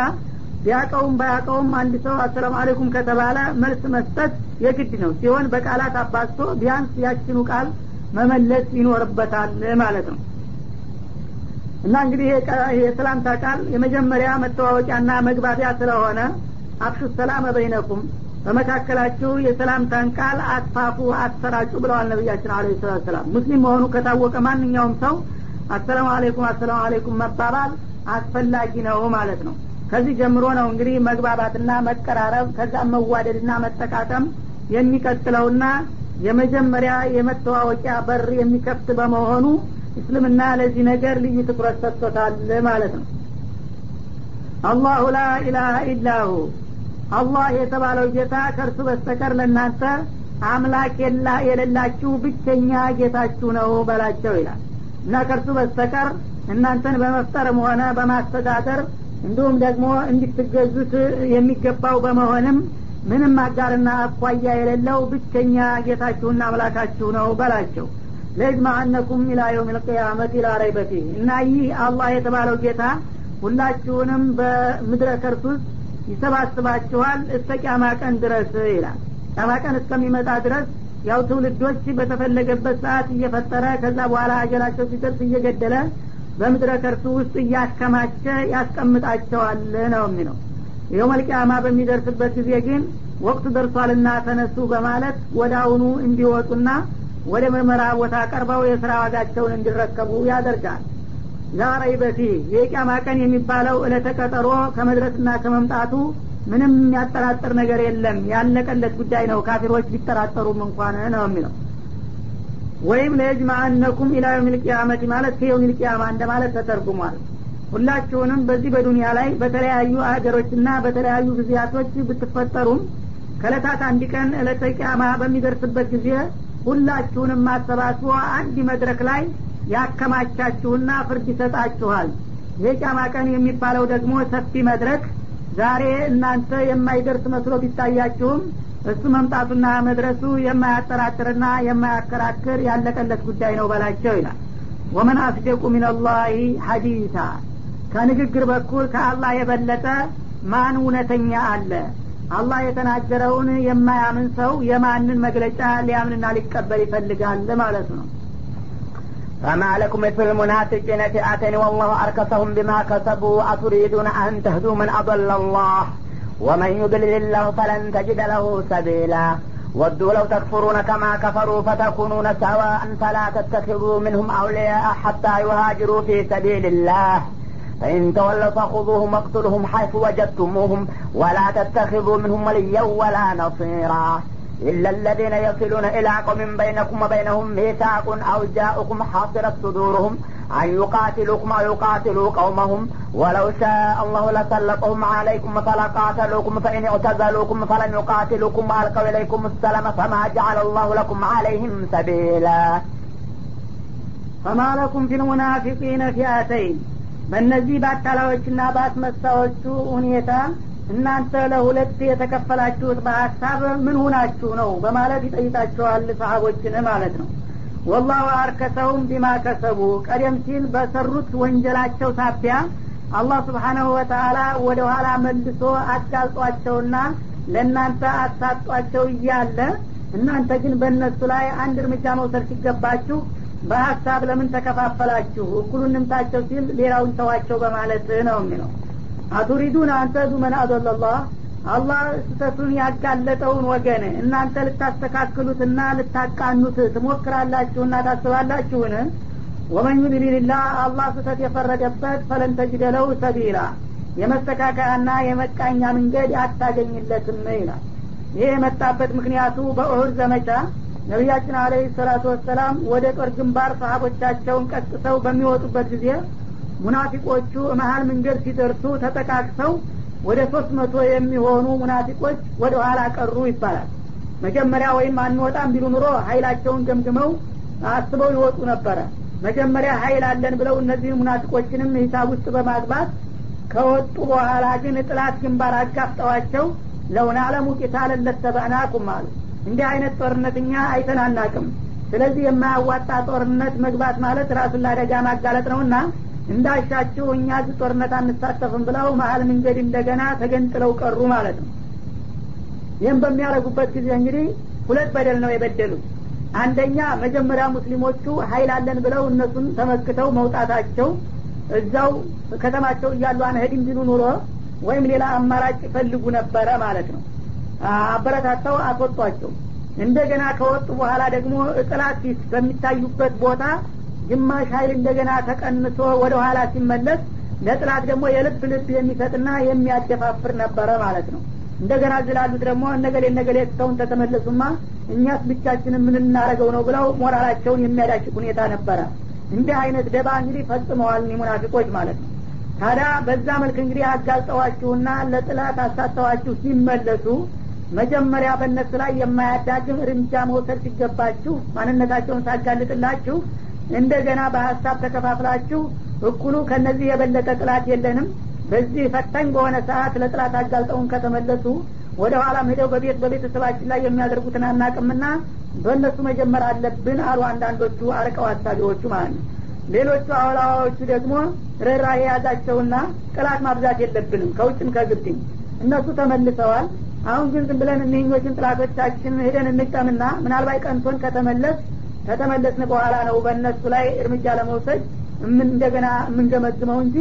ቢያቀውም ባያቀውም አንድ ሰው አሰላሙ አለይኩም ከተባለ መልስ መስጠት የግድ ነው። ሲሆን በቃላት አባዝቶ ቢያንስ ያችኑ ቃል መመለስ ይኖርበታል ማለት ነው። እና እንግዲህ የሰላምታ ቃል የመጀመሪያ መተዋወቂያና መግባቢያ ስለሆነ አፍሹ ሰላም በይነኩም በመካከላችሁ የሰላምታን ቃል አትፋፉ አትሰራጩ ብለዋል ነቢያችን አለ ሰላት ሰላም ሙስሊም መሆኑ ከታወቀ ማንኛውም ሰው አሰላሙ አሌይኩም አሰላሙ አሌይኩም መባባል አስፈላጊ ነው ማለት ነው። ከዚህ ጀምሮ ነው እንግዲህ መግባባትና መቀራረብ ከዛም መዋደድና መጠቃቀም የሚቀጥለውና የመጀመሪያ የመተዋወቂያ በር የሚከፍት በመሆኑ እስልምና ለዚህ ነገር ልዩ ትኩረት ሰጥቶታል ማለት ነው። አላሁ ላ ኢላሀ ኢላሁ አላህ የተባለው ጌታ ከእርሱ በስተቀር ለእናንተ አምላክ የሌላችሁ ብቸኛ ጌታችሁ ነው በላቸው ይላል። እና ከእርሱ በስተቀር እናንተን በመፍጠርም ሆነ በማስተዳደር እንዲሁም ደግሞ እንድትገዙት የሚገባው በመሆንም ምንም አጋርና አኳያ የሌለው ብቸኛ ጌታችሁና አምላካችሁ ነው በላቸው። ለጅማአነኩም ኢላ የውም ልቅያመት ኢላ እና ይህ አላህ የተባለው ጌታ ሁላችሁንም በምድረ ከርስ ውስጥ ይሰባስባችኋል እስተ ቂያማ ቀን ድረስ ይላል። ቂያማ ቀን እስከሚመጣ ድረስ ያው ትውልዶች በተፈለገበት ሰዓት እየፈጠረ ከዛ በኋላ አጀላቸው ሲደርስ እየገደለ በምድረ ከርሱ ውስጥ እያከማቸ ያስቀምጣቸዋል ነው የሚለው። ይኸው መልቅያማ በሚደርስበት ጊዜ ግን ወቅቱ ደርሷልና ተነሱ በማለት ወደ አሁኑ እንዲወጡና ወደ ምርመራ ቦታ ቀርበው የስራ ዋጋቸውን እንዲረከቡ ያደርጋል ዛሬ በፊ የቅያማ ቀን የሚባለው እለተ ቀጠሮ ከመድረስና ከመምጣቱ ምንም የሚያጠራጥር ነገር የለም። ያለቀለት ጉዳይ ነው። ካፊሮች ቢጠራጠሩም እንኳን ነው የሚለው። ወይም ለየጅማአነኩም ኢላ የውም ልቅያመቲ ማለት ከየውም ልቅያማ እንደማለት ተተርጉሟል። ሁላችሁንም በዚህ በዱንያ ላይ በተለያዩ አገሮችና በተለያዩ ጊዜያቶች ብትፈጠሩም ከእለታት አንድ ቀን እለተ በሚደርስበት ጊዜ ሁላችሁንም አሰባስቦ አንድ መድረክ ላይ ያከማቻችሁና ፍርድ ይሰጣችኋል። ቅያማ ቀን የሚባለው ደግሞ ሰፊ መድረክ ዛሬ እናንተ የማይደርስ መስሎ ቢታያችሁም እሱ መምጣቱና መድረሱ የማያጠራጥርና የማያከራክር ያለቀለት ጉዳይ ነው በላቸው ይላል። ወመን አስደቁ ሚንላሂ ሀዲታ ከንግግር በኩል ከአላህ የበለጠ ማን እውነተኛ አለ? አላህ የተናገረውን የማያምን ሰው የማንን መግለጫ ሊያምንና ሊቀበል ይፈልጋል ማለት ነው فما لكم مثل المنافقين فئتين والله أركسهم بما كسبوا أتريدون أن تهدوا من أضل الله ومن يضلل الله فلن تجد له سبيلا ودوا لو تكفرون كما كفروا فتكونون سواء فلا تتخذوا منهم أولياء حتى يهاجروا في سبيل الله. فإن تولوا فخذوهم واقتلوهم حيث وجدتموهم ولا تتخذوا منهم وليا ولا نصيرا. إلا الذين يصلون إلى قوم بينكم وبينهم ميثاق أو جاءكم حاصرت صدورهم أن يقاتلوكم أو يقاتلوا قومهم ولو شاء الله لسلطهم عليكم فلقاتلوكم فإن اعتزلوكم فلن يقاتلوكم وألقوا إليكم السلام فما جعل الله لكم عليهم سبيلا فما لكم في المنافقين فئتين በእነዚህ በአካላዎችና በአስመሳዎቹ ሁኔታ እናንተ ለሁለት የተከፈላችሁት በሀሳብ ምን ሁናችሁ ነው በማለት ይጠይቃቸዋል ሰሀቦችን ማለት ነው። ወላሁ አርከሰውም ቢማ ከሰቡ። ቀደም ሲል በሰሩት ወንጀላቸው ሳቢያ አላህ ስብሓናሁ ወተአላ ወደ ኋላ መልሶ አጋልጧቸውና ለእናንተ አሳጧቸው እያለ እናንተ ግን በእነሱ ላይ አንድ እርምጃ መውሰድ ሲገባችሁ በሀሳብ ለምን ተከፋፈላችሁ? እኩሉን ንምታቸው ሲል ሌላውን ተዋቸው በማለት ነው የሚለው አቱሪዱን አንተ ዱመን አዶለላህ አላህ ስተቱን ያጋለጠውን ወገን እናንተ ልታስተካክሉትና ልታቃኑት ትሞክራላችሁና ታስባላችሁን? ወመን ዩድሊልላህ አላህ ስተት የፈረደበት ፈለን ተጅደለው ሰቢላ የመስተካከያና የመቃኛ መንገድ አታገኝለትም ይላል። ይህ የመጣበት ምክንያቱ በኡሁድ ዘመቻ ነቢያችን አለህ ሰላቱ ወሰላም ወደ ጦር ግንባር ሰሀቦቻቸውን ቀጥሰው በሚወጡበት ጊዜ ሙናፊቆቹ መሀል መንገድ ሲደርሱ ተጠቃቅሰው ወደ ሶስት መቶ የሚሆኑ ሙናፊቆች ወደ ኋላ ቀሩ ይባላል። መጀመሪያ ወይም አንወጣም ቢሉ ኑሮ ሀይላቸውን ገምግመው አስበው ይወጡ ነበረ። መጀመሪያ ሀይል አለን ብለው እነዚህ ሙናፊቆችንም ሂሳብ ውስጥ በማግባት ከወጡ በኋላ ግን ጥላት ግንባር አጋፍጠዋቸው ለውናለሙ ቂታለን ለተበዕናኩም አሉ። እንዲህ አይነት ጦርነት እኛ አይተናናቅም ስለዚህ የማያዋጣ ጦርነት መግባት ማለት ራሱን ለአደጋ ማጋለጥ ነውና እንዳሻችሁ እኛ እዚህ ጦርነት አንሳተፍም ብለው መሀል መንገድ እንደገና ተገንጥለው ቀሩ ማለት ነው። ይህም በሚያደርጉበት ጊዜ እንግዲህ ሁለት በደል ነው የበደሉት። አንደኛ መጀመሪያ ሙስሊሞቹ ሀይል አለን ብለው እነሱን ተመክተው መውጣታቸው እዛው ከተማቸው እያሉ አንሄድም ቢሉ ኑሮ ወይም ሌላ አማራጭ ይፈልጉ ነበረ ማለት ነው። አበረታተው አስወጧቸው። እንደገና ከወጡ በኋላ ደግሞ እጥላት በሚታዩበት ቦታ ግማሽ ሀይል እንደገና ተቀንሶ ወደ ኋላ ሲመለስ ለጥላት ደግሞ የልብ ልብ የሚሰጥና የሚያደፋፍር ነበረ ማለት ነው። እንደገና ዝላሉት ደግሞ እነገሌ እነገሌ ትተውን ተተመለሱማ እኛስ ብቻችንን ምን እናረገው ነው ብለው ሞራላቸውን የሚያዳሽቅ ሁኔታ ነበረ። እንዲህ አይነት ደባ እንግዲህ ፈጽመዋል ሙናፊቆች ማለት ነው። ታዲያ በዛ መልክ እንግዲህ አጋልጠዋችሁና ለጥላት አሳተዋችሁ ሲመለሱ መጀመሪያ በእነሱ ላይ የማያዳግም እርምጃ መውሰድ ሲገባችሁ ማንነታቸውን ሳጋልጥላችሁ እንደገና በሀሳብ ተከፋፍላችሁ እኩሉ ከነዚህ የበለጠ ጥላት የለንም። በዚህ ፈታኝ በሆነ ሰዓት ለጥላት አጋልጠውን ከተመለሱ ወደ ኋላም ሄደው በቤት በቤተሰባችን ላይ የሚያደርጉትን አናቅምና በእነሱ መጀመር አለብን አሉ አንዳንዶቹ አርቀው አሳቢዎቹ ማለት ነው። ሌሎቹ አውላዋዎቹ ደግሞ ርኅራ የያዛቸውና ጥላት ማብዛት የለብንም ከውጭም ከግብድም እነሱ ተመልሰዋል። አሁን ግን ዝም ብለን እኒህኞችን ጥላቶቻችን ሄደን እንቀምና ምናልባት ቀንቶን ከተመለስ ከተመለስን በኋላ ነው በእነሱ ላይ እርምጃ ለመውሰድ እንደገና የምንገመግመው እንጂ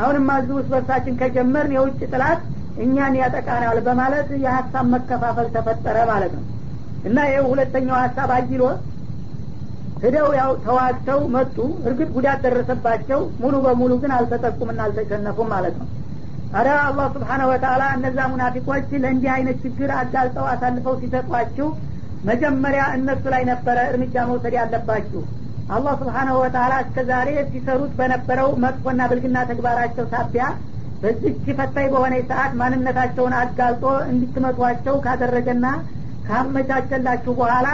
አሁንም አዚ ውስጥ በርሳችን ከጀመርን የውጭ ጥላት እኛን ያጠቃናል በማለት የሀሳብ መከፋፈል ተፈጠረ ማለት ነው። እና ይህ ሁለተኛው ሀሳብ አጅሎ ሂደው ያው ተዋግተው መጡ። እርግጥ ጉዳት ደረሰባቸው። ሙሉ በሙሉ ግን አልተጠቁምና አልተሸነፉም ማለት ነው። አረ አላህ ስብሓነ ወተላ እነዛ ሙናፊቆች ለእንዲህ አይነት ችግር አጋልጠው አሳልፈው ሲሰጧችሁ መጀመሪያ እነሱ ላይ ነበረ እርምጃ መውሰድ ያለባችሁ። አላህ ስብሓናሁ ወተላ እስከ ዛሬ ሲሰሩት በነበረው መጥፎና ብልግና ተግባራቸው ሳቢያ በዚች ፈታኝ በሆነ ሰዓት ማንነታቸውን አጋልጦ እንድትመቷቸው ካደረገና ካመቻቸላችሁ በኋላ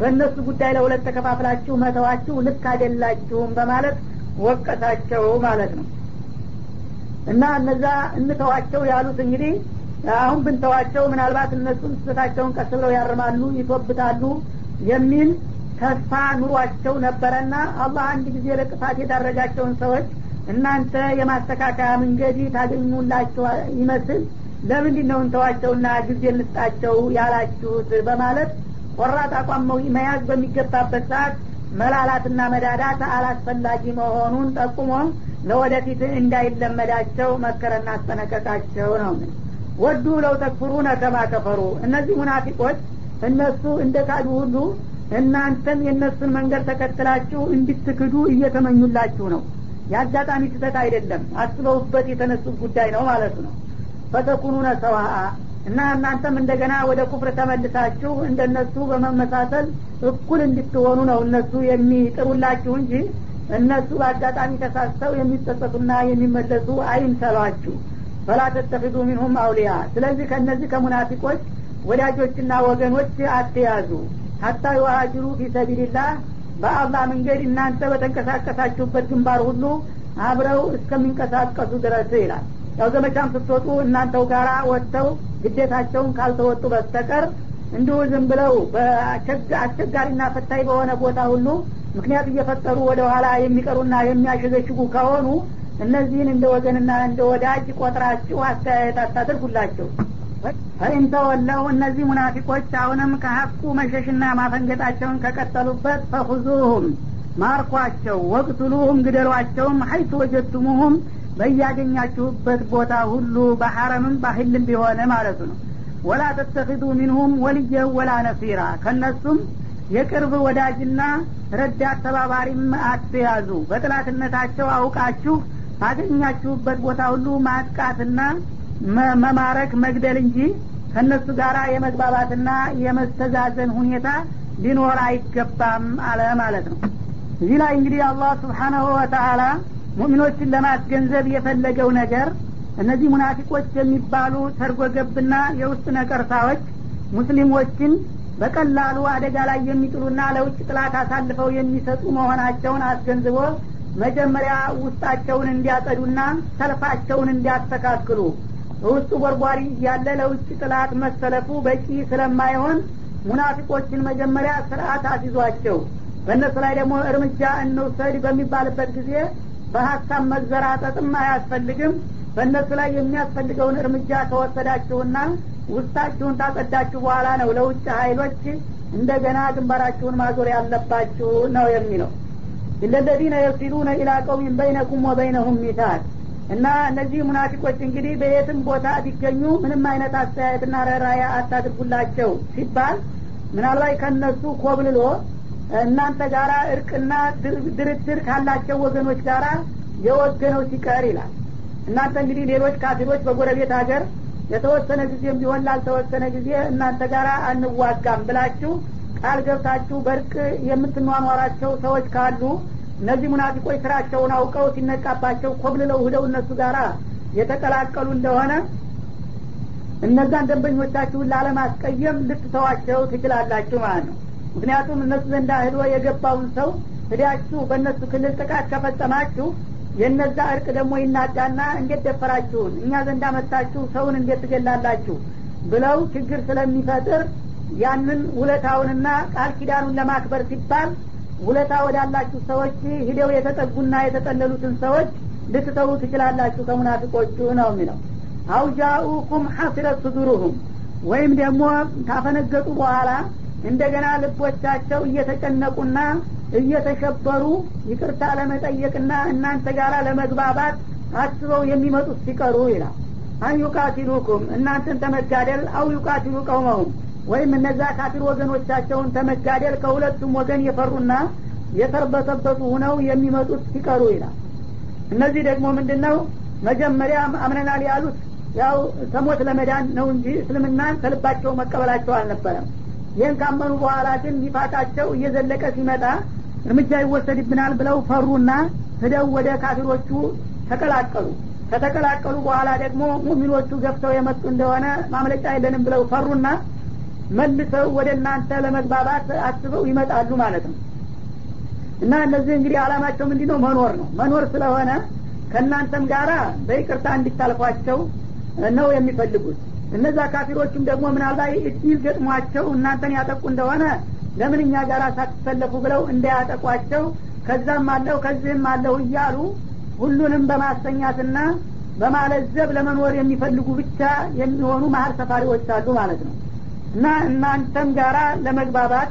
በእነሱ ጉዳይ ለሁለት ተከፋፍላችሁ መተዋችሁ ልክ አይደላችሁም በማለት ወቀሳቸው ማለት ነው። እና እነዛ እንተዋቸው ያሉት እንግዲህ አሁን ብንተዋቸው ምናልባት እነሱም ስህተታቸውን ቀስ ብለው ያርማሉ ይቶብታሉ የሚል ተስፋ ኑሯቸው ነበረና አላህ አንድ ጊዜ ለጥፋት የዳረጋቸውን ሰዎች እናንተ የማስተካከያ መንገድ ታገኙላችሁ ይመስል ለምንድ ነው እንተዋቸውና ጊዜ እንስጣቸው ያላችሁት? በማለት ቆራጥ አቋም መያዝ በሚገባበት ሰዓት መላላትና መዳዳት አላስፈላጊ መሆኑን ጠቁሞ ለወደፊት እንዳይለመዳቸው መከረና አስጠነቀቃቸው ነው ወዱ ለው ተክፍሩነ ከማ ከፈሩ እነዚህ ሙናፊቆች እነሱ እንደ ካዱ ሁሉ እናንተም የእነሱን መንገድ ተከትላችሁ እንድትክዱ እየተመኙላችሁ ነው። የአጋጣሚ ስህተት አይደለም። አስበውበት የተነሱት ጉዳይ ነው ማለት ነው። ፈተኩኑነ ሰዋአ እና እናንተም እንደገና ወደ ኩፍር ተመልሳችሁ እንደነሱ በመመሳሰል እኩል እንድትሆኑ ነው እነሱ የሚጥሩላችሁ እንጂ እነሱ በአጋጣሚ ተሳስተው የሚጸጸቱና የሚመለሱ አይምሰሏችሁ ፈላ ተተኪዱ ሚንሁም አውሊያ ስለዚህ ከእነዚህ ከሙናፊቆች ወዳጆችና ወገኖች አትያዙ። ሀታ የዋሃጅሩ ፊሰቢልላህ በአላህ መንገድ እናንተ በተንቀሳቀሳችሁበት ግንባር ሁሉ አብረው እስከሚንቀሳቀሱ ድረስ ይላል። ያው ዘመቻም ስትወጡ እናንተው ጋር ወጥተው ግዴታቸውን ካልተወጡ በስተቀር እንዲሁ ዝም ብለው አስቸጋሪና ፈታኝ በሆነ ቦታ ሁሉ ምክንያት እየፈጠሩ ወደ ኋላ የሚቀሩና የሚያሸገሽጉ ከሆኑ እነዚህን እንደ ወገንና እንደ ወዳጅ ቆጥራችሁ አስተያየት አታደርጉላቸው ፈኢንተወለው እነዚህ ሙናፊቆች አሁንም ከሀቁ መሸሽና ማፈንገጣቸውን ከቀጠሉበት ፈኹዙሁም ማርኳቸው ወቅትሉሁም ግደሏቸውም ሀይቱ ወጀቱሙሁም በያገኛችሁበት ቦታ ሁሉ በሐረምም ባህልም ቢሆነ ማለቱ ነው። ወላ ተተኪዱ ሚንሁም ወልየ ወላ ነሲራ ከነሱም የቅርብ ወዳጅና ረዳት ተባባሪም አትያዙ። በጥላትነታቸው አውቃችሁ ባገኛችሁበት ቦታ ሁሉ ማጥቃትና መማረክ መግደል እንጂ ከእነሱ ጋር የመግባባትና የመስተዛዘን ሁኔታ ሊኖር አይገባም አለ ማለት ነው። እዚህ ላይ እንግዲህ አላህ ስብሓናሁ ወተአላ ሙእሚኖችን ለማስገንዘብ የፈለገው ነገር እነዚህ ሙናፊቆች የሚባሉ ተርጎገብና የውስጥ ነቀርሳዎች ሙስሊሞችን በቀላሉ አደጋ ላይ የሚጥሉና ለውጭ ጥላት አሳልፈው የሚሰጡ መሆናቸውን አስገንዝቦ መጀመሪያ ውስጣቸውን እንዲያጸዱና ሰልፋቸውን እንዲያስተካክሉ። ውስጡ ጎርጓሪ ያለ ለውጭ ጥላት መሰለፉ በቂ ስለማይሆን ሙናፊቆችን መጀመሪያ ስርአት አስይዟቸው። በእነሱ ላይ ደግሞ እርምጃ እንውሰድ በሚባልበት ጊዜ በሀሳብ መዘራጠጥም አያስፈልግም። በእነሱ ላይ የሚያስፈልገውን እርምጃ ከወሰዳችሁና ውስጣችሁን ታጸዳችሁ በኋላ ነው ለውጭ ሀይሎች እንደገና ግንባራችሁን ማዞር ያለባችሁ ነው የሚለው ኢለለዚነ የሲሉነ ኢላ ቀውሚን በይነኩም ወበይነሁም ሚታል እና እነዚህ ሙናፊቆች እንግዲህ በየትም ቦታ ቢገኙ ምንም አይነት አስተያየትና ረራያ አታድርጉላቸው ሲባል ምናልባት ከነሱ ኮብልሎ እናንተ ጋራ እርቅና ድርድር ካላቸው ወገኖች ጋራ የወገነው ሲቀር ይላል። እናንተ እንግዲህ ሌሎች ካፊሮች በጎረቤት ሀገር የተወሰነ ጊዜም ቢሆን ላልተወሰነ ጊዜ እናንተ ጋር አንዋጋም ብላችሁ ቃል ገብታችሁ በእርቅ የምትኗኗራቸው ሰዎች ካሉ እነዚህ ሙናፊቆች ስራቸውን አውቀው ሲነቃባቸው ኮብልለው ህደው እነሱ ጋር የተቀላቀሉ እንደሆነ እነዛን ደንበኞቻችሁን ላለማስቀየም ልትተዋቸው ትችላላችሁ ማለት ነው። ምክንያቱም እነሱ ዘንዳ ህዶ የገባውን ሰው ህዳችሁ በእነሱ ክልል ጥቃት ከፈጸማችሁ የነዛ እርቅ ደግሞ ይናዳና እንዴት ደፈራችሁን? እኛ ዘንዳ መታችሁ ሰውን እንዴት ትገላላችሁ? ብለው ችግር ስለሚፈጥር ያንን ውለታውንና ቃል ኪዳኑን ለማክበር ሲባል ውለታ ወዳላችሁ ሰዎች ሂደው የተጠጉና የተጠለሉትን ሰዎች ልትተዉ ትችላላችሁ። ከሙናፊቆቹ ነው የሚለው። አውጃኡኩም ሐሲረት ሱዱሩሁም ወይም ደግሞ ካፈነገጡ በኋላ እንደገና ልቦቻቸው እየተጨነቁና እየተሸበሩ ይቅርታ ለመጠየቅና እናንተ ጋር ለመግባባት አስበው የሚመጡት ሲቀሩ ይላል። አን ዩቃቲሉኩም እናንተን ተመጋደል። አው ዩቃቲሉ ቀውመሁም ወይም እነዛ ካፊር ወገኖቻቸውን ተመጋደል ከሁለቱም ወገን የፈሩና የተርበተበቱ ሁነው የሚመጡት ሲቀሩ ይላል። እነዚህ ደግሞ ምንድን ነው መጀመሪያ አምነናል ያሉት ያው ተሞት ለመዳን ነው እንጂ እስልምናን ከልባቸው መቀበላቸው አልነበረም። ይህን ካመኑ በኋላ ግን ኒፋቃቸው እየዘለቀ ሲመጣ እርምጃ ይወሰድብናል ብለው ፈሩና ሂደው ወደ ካፊሮቹ ተቀላቀሉ። ከተቀላቀሉ በኋላ ደግሞ ሙሚኖቹ ገፍተው የመጡ እንደሆነ ማምለጫ የለንም ብለው ፈሩና መልሰው ወደ እናንተ ለመግባባት አስበው ይመጣሉ ማለት ነው። እና እነዚህ እንግዲህ አላማቸው ምንድ ነው መኖር ነው። መኖር ስለሆነ ከእናንተም ጋራ በይቅርታ እንዲታልፏቸው ነው የሚፈልጉት። እነዛ ካፊሮቹም ደግሞ ምናልባት እድል ገጥሟቸው እናንተን ያጠቁ እንደሆነ ለምን እኛ ጋር ሳትሰለፉ ብለው እንዳያጠቋቸው ከዛም አለሁ ከዚህም አለሁ እያሉ ሁሉንም በማስተኛትና በማለዘብ ለመኖር የሚፈልጉ ብቻ የሚሆኑ መሀል ሰፋሪዎች አሉ ማለት ነው እና እናንተም ጋራ ለመግባባት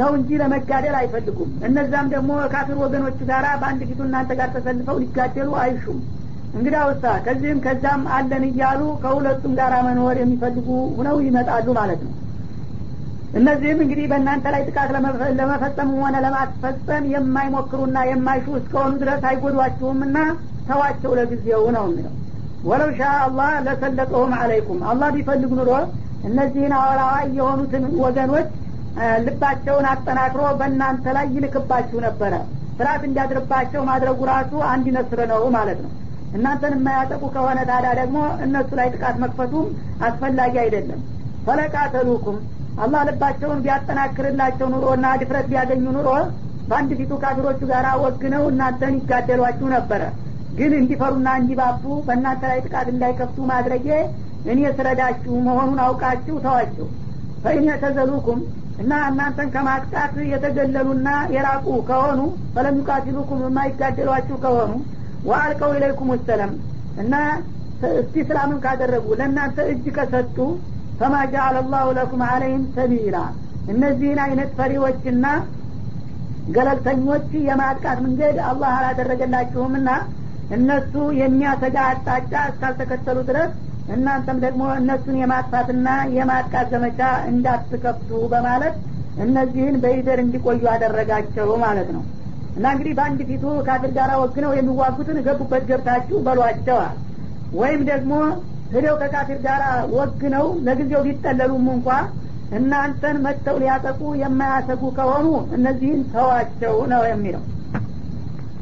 ነው እንጂ ለመጋደል አይፈልጉም። እነዛም ደግሞ ካፊር ወገኖች ጋራ በአንድ ፊቱ እናንተ ጋር ተሰልፈው ሊጋደሉ አይሹም። እንግዳ ውሳ ከዚህም ከዛም አለን እያሉ ከሁለቱም ጋር መኖር የሚፈልጉ ሁነው ይመጣሉ ማለት ነው። እነዚህም እንግዲህ በእናንተ ላይ ጥቃት ለመፈጸም ሆነ ለማስፈጸም የማይሞክሩና የማይሹ እስከሆኑ ድረስ አይጎዷችሁምና ተዋቸው ለጊዜው ነው የሚለው። ወለው ሻ አላህ ለሰለጠሁም አለይኩም። አላህ ቢፈልግ ኑሮ እነዚህን አወላዋይ የሆኑትን ወገኖች ልባቸውን አጠናክሮ በእናንተ ላይ ይልክባችሁ ነበረ። ፍርሃት እንዲያድርባቸው ማድረጉ ራሱ አንድ ነስር ነው ማለት ነው። እናንተን የማያጠቁ ከሆነ ታዲያ ደግሞ እነሱ ላይ ጥቃት መክፈቱም አስፈላጊ አይደለም። ፈለቃተሉኩም አላህ ልባቸውን ቢያጠናክርላቸው ኑሮና ድፍረት ቢያገኙ ኑሮ በአንድ ፊቱ ካፊሮቹ ጋር ወግነው እናንተን ይጋደሏችሁ ነበረ። ግን እንዲፈሩና እንዲባቡ በእናንተ ላይ ጥቃት እንዳይከፍቱ ማድረጌ እኔ ስረዳችሁ መሆኑን አውቃችሁ ተዋቸው ፈኢን የተዘሉኩም እና እናንተን ከማጥቃት የተገለሉና የራቁ ከሆኑ ፈለም ዩቃቲሉኩም የማይጋደሏችሁ ከሆኑ ወአልቀው ኢለይኩም ሰለም እና እስቲ ስላምን ካደረጉ ለእናንተ እጅ ከሰጡ ፈማ ጃአለ ላሁ ለኩም አለይህም ሰቢላ እነዚህን አይነት ፈሪዎችና ገለልተኞች የማጥቃት መንገድ አላህ አላደረገላችሁምና እነሱ የሚያሰጋ አቅጣጫ እስካልተከተሉ ድረስ እናንተም ደግሞ እነሱን የማጥፋትና የማጥቃት ዘመቻ እንዳትከፍቱ በማለት እነዚህን በይደር እንዲቆዩ አደረጋቸው ማለት ነው። እና እንግዲህ በአንድ ፊቱ ካፊር ጋር ወግነው የሚዋጉትን ገቡበት ገብታችሁ በሏቸዋል ወይም ደግሞ ሂደው ከካፊር ጋር ወግነው ለጊዜው ቢጠለሉም እንኳ እናንተን መጥተው ሊያጠቁ የማያሰጉ ከሆኑ እነዚህን ተዋቸው ነው የሚለው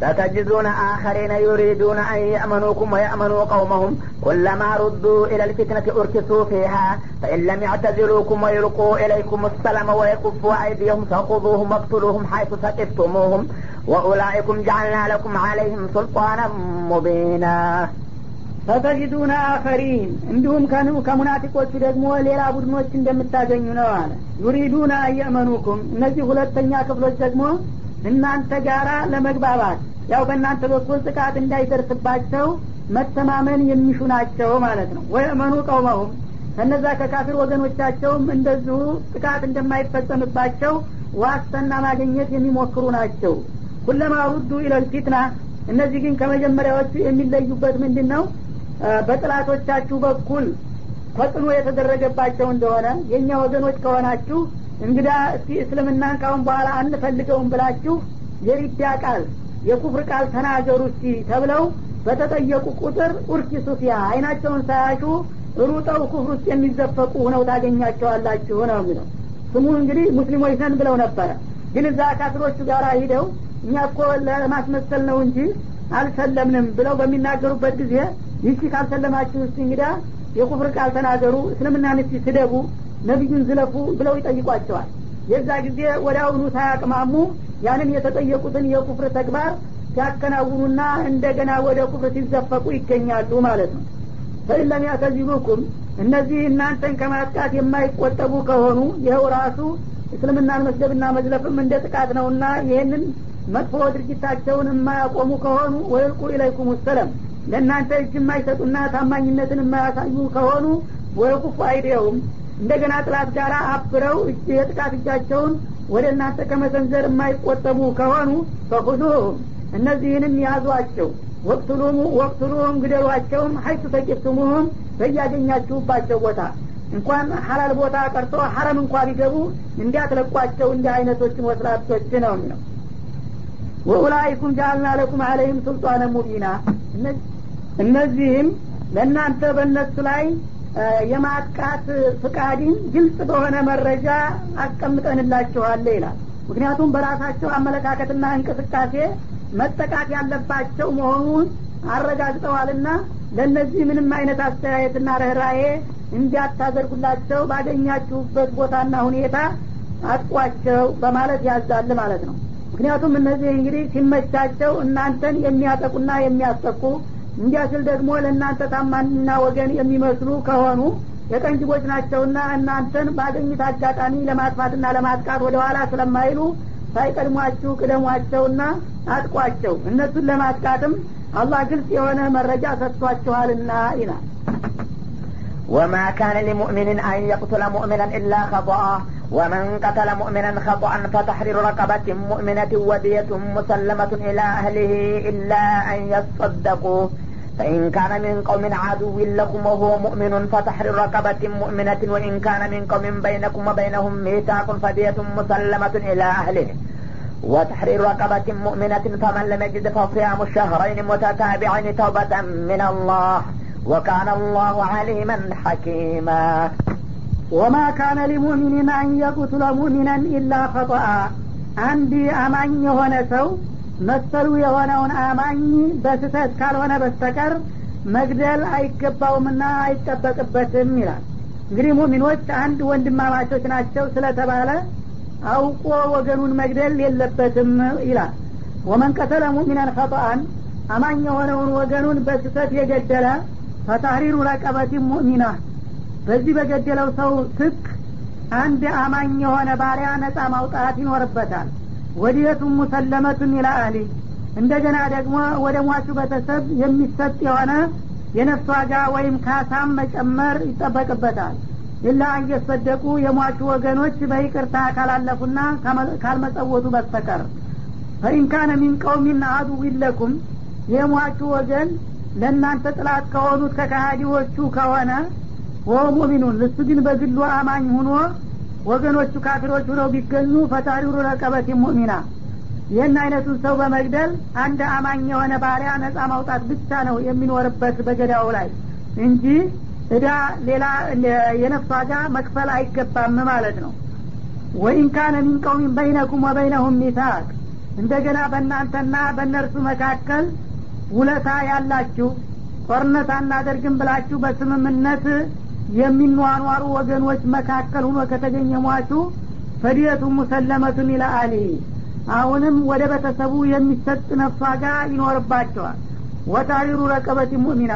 ستجدون آخرين يريدون أن يأمنوكم ويأمنوا قومهم كلما ردوا إلى الفتنة أركسوا فيها فإن لم يعتزلوكم ويلقوا إليكم السلام ويكفوا أيديهم فخذوهم واقتلوهم حيث ثقفتموهم وأولئكم جعلنا لكم عليهم سلطانا مبينا ፈተጅዱነ አኸሪን እንዲሁም ከኑ ከሙናፊቆቹ ደግሞ ሌላ ቡድኖች እንደምታገኙ ነው አለ ዩሪዱነ አየመኑኩም እነዚህ ሁለተኛ ክፍሎች ደግሞ እናንተ ጋራ ለመግባባት ያው በእናንተ በኩል ጥቃት እንዳይደርስባቸው መተማመን የሚሹ ናቸው ማለት ነው። ወየመኑ ቀውመሁም ከነዛ ከካፊር ወገኖቻቸውም እንደዚሁ ጥቃት እንደማይፈጸምባቸው ዋስተና ማግኘት የሚሞክሩ ናቸው። ኩለማ ሩዱ ኢለል ፊትና እነዚህ ግን ከመጀመሪያዎቹ የሚለዩበት ምንድን ነው በጥላቶቻችሁ በኩል ተጽዕኖ የተደረገባቸው እንደሆነ የእኛ ወገኖች ከሆናችሁ እንግዳ እስቲ እስልምናን ካሁን በኋላ አንፈልገውም ብላችሁ የሪዳ ቃል የኩፍር ቃል ተናገሩ እስቲ ተብለው በተጠየቁ ቁጥር ኡርኪ ሱፊያ አይናቸውን ሳያሹ ሩጠው ኩፍር ውስጥ የሚዘፈቁ ሁነው ታገኛቸዋላችሁ ነው የሚለው። ስሙ እንግዲህ ሙስሊሞች ነን ብለው ነበረ። ግን እዛ ካፊሮቹ ጋር ሂደው እኛ እኮ ለማስመሰል ነው እንጂ አልሰለምንም ብለው በሚናገሩበት ጊዜ ይቺ ካልሰለማችሁ እስቲ እንግዳ የኩፍር ቃል ተናገሩ እስልምናን እስቲ ስደቡ ነቢዩን ዝለፉ ብለው ይጠይቋቸዋል። የዛ ጊዜ ወደ አሁኑ ሳያቅማሙ ያንን የተጠየቁትን የኩፍር ተግባር ሲያከናውኑና እንደገና ወደ ኩፍር ሲዘፈቁ ይገኛሉ ማለት ነው። ፈኢለም ያተዚሉኩም እነዚህ እናንተን ከማጥቃት የማይቆጠቡ ከሆኑ ይኸው ራሱ እስልምናን መስደብና መዝለፍም እንደ ጥቃት ነውና ይህንን መጥፎ ድርጊታቸውን የማያቆሙ ከሆኑ ወይልቁ ኢለይኩም ሰለም ለእናንተ እጅ የማይሰጡና ታማኝነትን የማያሳዩ ከሆኑ ወይቁፉ አይዲየውም እንደገና ጥላት ጋር አብረው የጥቃት እጃቸውን ወደ እናንተ ከመሰንዘር የማይቆጠቡ ከሆኑ ፈኩዙሁም እነዚህንም ያዟቸው። ወቅትሉሙ ወቅትሉሁም ግደሏቸውም። ሀይቱ ተቂፍቱሙሁም በያገኛችሁባቸው ቦታ። እንኳን ሀላል ቦታ ቀርቶ ሀረም እንኳ ቢገቡ እንዲያትለቋቸው እንዲህ አይነቶችን ወስላቶች ነው የሚለው። ወኡላይኩም ጃአልና ለኩም አለይህም ሱልጣነ ሙቢና። እነዚህም ለእናንተ በእነሱ ላይ የማጥቃት ፍቃድን ግልጽ በሆነ መረጃ አስቀምጠንላችኋለ ይላል። ምክንያቱም በራሳቸው አመለካከትና እንቅስቃሴ መጠቃት ያለባቸው መሆኑን አረጋግጠዋልና ለእነዚህ ምንም አይነት አስተያየትና ርኅራዬ እንዲያታደርጉላቸው ባገኛችሁበት ቦታና ሁኔታ አጥቋቸው በማለት ያዛል ማለት ነው። ምክንያቱም እነዚህ እንግዲህ ሲመቻቸው እናንተን የሚያጠቁና የሚያስጠቁ እንዲያ ሲል ደግሞ ለእናንተ ታማኝና ወገን የሚመስሉ ከሆኑ የቀንጅቦች ናቸውና እናንተን ባገኙት አጋጣሚ ለማጥፋትና ለማጥቃት ወደ ኋላ ስለማይሉ ሳይቀድሟችሁ ቅደሟቸውና አጥቋቸው እነሱን ለማጥቃትም አላህ ግልጽ የሆነ መረጃ ሰጥቷችኋልና ይላል وما كان لمؤمن أن يقتل مؤمنا إلا خطأ ومن قتل مؤمنا خطأ فتحرير رقبة مؤمنة ودية مسلمة إلى أهله إلا أن يصدقوا فإن كان من قوم عدو لكم وهو مؤمن فتحرير رقبة مؤمنة وإن كان من قوم بينكم وبينهم ميثاق فدية مسلمة إلى أهله. وتحرير رقبة مؤمنة فمن لم يجد فصيام الشهرين متتابعين توبة من الله. وكان الله عليما حكيما. وما كان لمؤمن أن يقتل مؤمنا إلا خطأ. عندي أمان يهون መሰሉ የሆነውን አማኝ በስህተት ካልሆነ በስተቀር መግደል አይገባውምና አይጠበቅበትም ይላል። እንግዲህ ሙሚኖች አንድ ወንድማማቾች ናቸው ስለተባለ አውቆ ወገኑን መግደል የለበትም ይላል። ወመን ቀተለ ሙሚናን ከጠአን አማኝ የሆነውን ወገኑን በስህተት የገደለ ፈታህሪሩ ረቀበት ሙእሚና በዚህ በገደለው ሰው ትክ አንድ አማኝ የሆነ ባሪያ ነጻ ማውጣት ይኖርበታል ወዲየቱን ሙሰለመቱን ኢላ አህሊ እንደገና ደግሞ ወደ ሟቹ ቤተሰብ የሚሰጥ የሆነ የነፍስ ዋጋ ወይም ካሳም መጨመር ይጠበቅበታል። ኢላ እየሰደቁ የሟቹ ወገኖች በይቅርታ ካላለፉና ካልመጸወቱ በስተቀር። ፈኢንካነ ሚን ቀውሚን አዱዊን ለኩም የሟቹ ወገን ለእናንተ ጥላት ከሆኑት ከካሃዲዎቹ ከሆነ ወ ሙሚኑን እሱ ግን በግሉ አማኝ ሁኖ ወገኖቹ ካፊሮች ሁነው ቢገኙ ፈታሪሩ ረቀበት ሙእሚና። ይህን አይነቱን ሰው በመግደል አንድ አማኝ የሆነ ባሪያ ነጻ ማውጣት ብቻ ነው የሚኖርበት በገዳው ላይ እንጂ እዳ ሌላ የነፍስ ዋጋ መክፈል አይገባም ማለት ነው። ወኢን ካነ ሚን ቀውሚን በይነኩም ወበይነሁም ሚታቅ እንደገና በእናንተና በእነርሱ መካከል ውለታ ያላችሁ ጦርነት አናደርግም ብላችሁ በስምምነት የሚኗኗሩ ወገኖች መካከል ሁኖ ከተገኘ ሟቹ ፈዲየቱ ሙሰለመቱን ኢላ አሊ። አሁንም ወደ ቤተሰቡ የሚሰጥ ነፍስ ዋጋ ይኖርባቸዋል። ወታሪሩ ረቀበት ሙእሚና።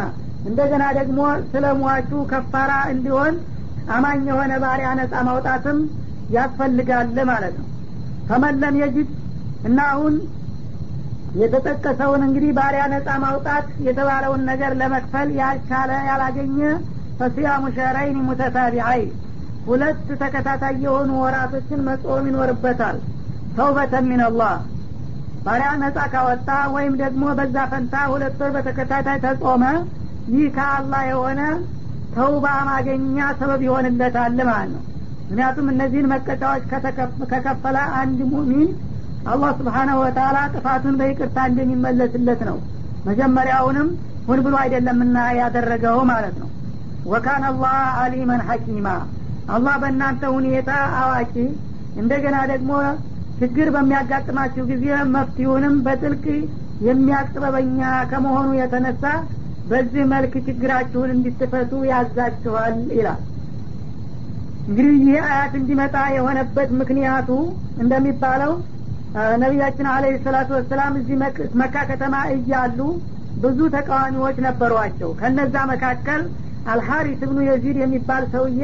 እንደገና ደግሞ ስለ ሟቹ ከፋራ እንዲሆን አማኝ የሆነ ባሪያ ነጻ ማውጣትም ያስፈልጋል ማለት ነው። ፈመለም የጅድ እና አሁን የተጠቀሰውን እንግዲህ ባሪያ ነጻ ማውጣት የተባለውን ነገር ለመክፈል ያልቻለ ያላገኘ ፈሲያሙ ሸህረይን ሙተታቢዐይ ሁለት ተከታታይ የሆኑ ወራቶችን መጾም ይኖርበታል። ተውበተን ሚንላህ ባሪያ ነጻ ካወጣ ወይም ደግሞ በዛ ፈንታ ሁለት ወር በተከታታይ ተጾመ ይህ ከአላህ የሆነ ተውባ ማገኛ ሰበብ ይሆንለታል ማለት ነው። ምክንያቱም እነዚህን መቀጫዎች ከከፈለ አንድ ሙሚን አላህ ስብሓናሁ ወተላ ጥፋቱን በይቅርታ እንደሚመለስለት ነው። መጀመሪያውንም ሁን ብሎ አይደለምና ያደረገው ማለት ነው ወካን አላህ አሊመን ሐኪማ። አላህ በእናንተ ሁኔታ አዋቂ። እንደገና ደግሞ ችግር በሚያጋጥማችሁ ጊዜ መፍትሁንም በጥልቅ የሚያጥበበኛ ከመሆኑ የተነሳ በዚህ መልክ ችግራችሁን እንዲትፈቱ ያዛችኋል ይላል። እንግዲህ ይህ አያት እንዲመጣ የሆነበት ምክንያቱ እንደሚባለው ነቢያችን አለ ሰላቱ ወሰላም እዚህ መካ ከተማ እያሉ ብዙ ተቃዋሚዎች ነበሯቸው። ከነዛ መካከል አልሐሪስ ብኑ የዚድ የሚባል ሰውዬ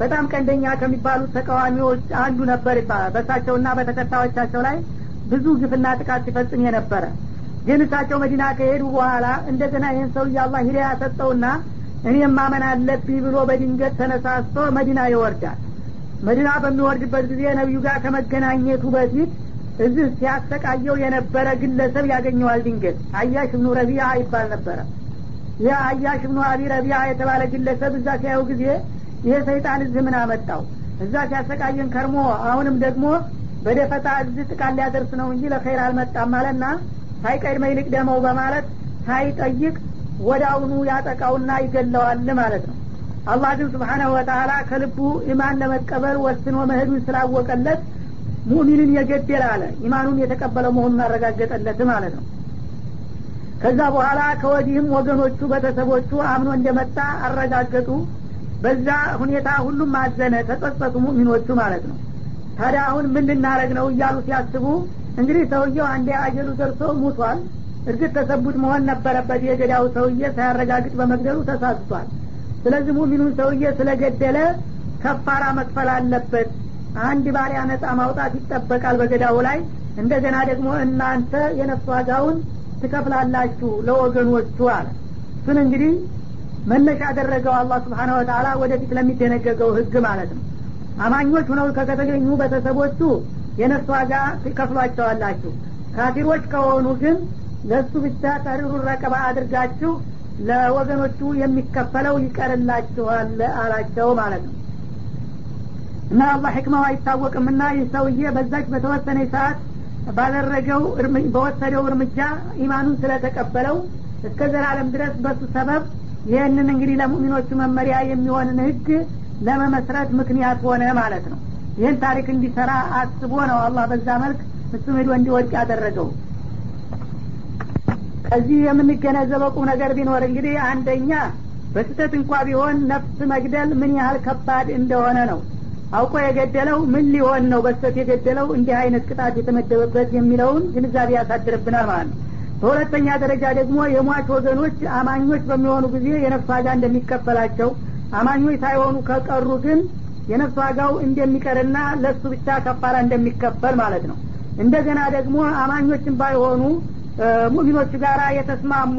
በጣም ቀንደኛ ከሚባሉት ተቃዋሚዎች አንዱ ነበር ይባላል። በእሳቸውና በተከታዮቻቸው ላይ ብዙ ግፍና ጥቃት ሲፈጽም የነበረ። ግን እሳቸው መዲና ከሄዱ በኋላ እንደገና ይህን ሰውዬ አላህ ሂዳያ ሰጠውና እኔም ማመን አለብኝ ብሎ በድንገት ተነሳስቶ መዲና ይወርዳል። መዲና በሚወርድበት ጊዜ ነቢዩ ጋር ከመገናኘቱ በፊት እዚህ ሲያሰቃየው የነበረ ግለሰብ ያገኘዋል ድንገት። አያሽ ብኑ ረቢያ ይባል ነበረ ይህ አያሽ ብኑ አቢ ረቢያ የተባለ ግለሰብ እዛ ሲያዩ ጊዜ ይሄ ሰይጣን እዚህ ምን አመጣው? እዛ ሲያሰቃየን ከርሞ አሁንም ደግሞ በደፈጣ እዚህ ጥቃት ሊያደርስ ነው እንጂ ለኸይር አልመጣም ማለትና ሳይቀድመ ይልቅ ደመው በማለት ሳይጠይቅ ወደ አሁኑ ያጠቃውና ይገለዋል ማለት ነው። አላህ ግን ስብሓናሁ ወተላ ከልቡ ኢማን ለመቀበል ወስኖ መሄዱን ስላወቀለት ሙእሚንን የገደል አለ። ኢማኑን የተቀበለ መሆኑን አረጋገጠለት ማለት ነው ከዛ በኋላ ከወዲህም ወገኖቹ ቤተሰቦቹ አምኖ እንደመጣ አረጋገጡ። በዛ ሁኔታ ሁሉም አዘነ ተጸጸቱ ሙእሚኖቹ ማለት ነው። ታዲያ አሁን ምን ልናረግ ነው እያሉ ሲያስቡ እንግዲህ ሰውየው አንዴ አጀሉ ደርሶ ሙቷል እርግጥ ተሰቡት መሆን ነበረበት። የገዳው ሰውዬ ሳያረጋግጥ በመግደሉ ተሳስቷል። ስለዚህ ሙሚኑን ሰውዬ ስለገደለ ከፋራ መክፈል አለበት። አንድ ባሪያ ነጻ ማውጣት ይጠበቃል በገዳው ላይ። እንደገና ደግሞ እናንተ የነፍስ ዋጋውን ትከፍላላችሁ ለወገኖቹ አለ። እሱን እንግዲህ መነሻ ያደረገው አላህ ስብሓነ ወተላ ወደፊት ለሚደነገገው ህግ ማለት ነው። አማኞች ሁነው ከተገኙ ቤተሰቦቹ የነፍስ ዋጋ ትከፍሏቸዋላችሁ። ካፊሮች ከሆኑ ግን ለእሱ ብቻ ተሪሩ ረቀባ አድርጋችሁ ለወገኖቹ የሚከፈለው ይቀርላችኋል አላቸው ማለት ነው። እና አላህ ሕክማው አይታወቅምና ይህ ሰውዬ በዛች በተወሰነ ሰዓት ባደረገው በወሰደው እርምጃ ኢማኑን ስለተቀበለው እስከ ዘላለም ድረስ በሱ ሰበብ ይህንን እንግዲህ ለሙእሚኖቹ መመሪያ የሚሆንን ህግ ለመመስረት ምክንያት ሆነ ማለት ነው። ይህን ታሪክ እንዲሰራ አስቦ ነው አላህ በዛ መልክ እሱም ሄዶ እንዲወድቅ ያደረገው። ከዚህ የምንገነዘበው ቁም ነገር ቢኖር እንግዲህ አንደኛ በስህተት እንኳ ቢሆን ነፍስ መግደል ምን ያህል ከባድ እንደሆነ ነው አውቆ የገደለው ምን ሊሆን ነው? በስተት የገደለው እንዲህ አይነት ቅጣት የተመደበበት የሚለውን ግንዛቤ ያሳድርብናል ማለት ነው። በሁለተኛ ደረጃ ደግሞ የሟች ወገኖች አማኞች በሚሆኑ ጊዜ የነፍስ ዋጋ እንደሚከፈላቸው አማኞች ሳይሆኑ ከቀሩ ግን የነፍስ ዋጋው እንደሚቀርና ለሱ ብቻ ከፋራ እንደሚከፈል ማለት ነው። እንደገና ደግሞ አማኞችን ባይሆኑ ሙሚኖቹ ጋር የተስማሙ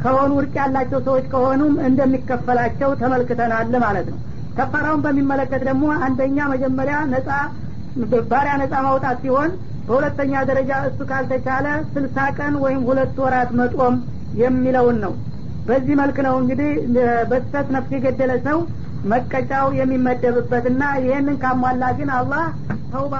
ከሆኑ እርቅ ያላቸው ሰዎች ከሆኑም እንደሚከፈላቸው ተመልክተናል ማለት ነው ከፋራውን በሚመለከት ደግሞ አንደኛ መጀመሪያ ነጻ ባሪያ ነጻ ማውጣት ሲሆን በሁለተኛ ደረጃ እሱ ካልተቻለ ስልሳ ቀን ወይም ሁለት ወራት መጦም የሚለውን ነው። በዚህ መልክ ነው እንግዲህ በስተት ነፍስ የገደለ ሰው መቀጫው የሚመደብበትና ይህንን ካሟላ ግን አላህ ተውባ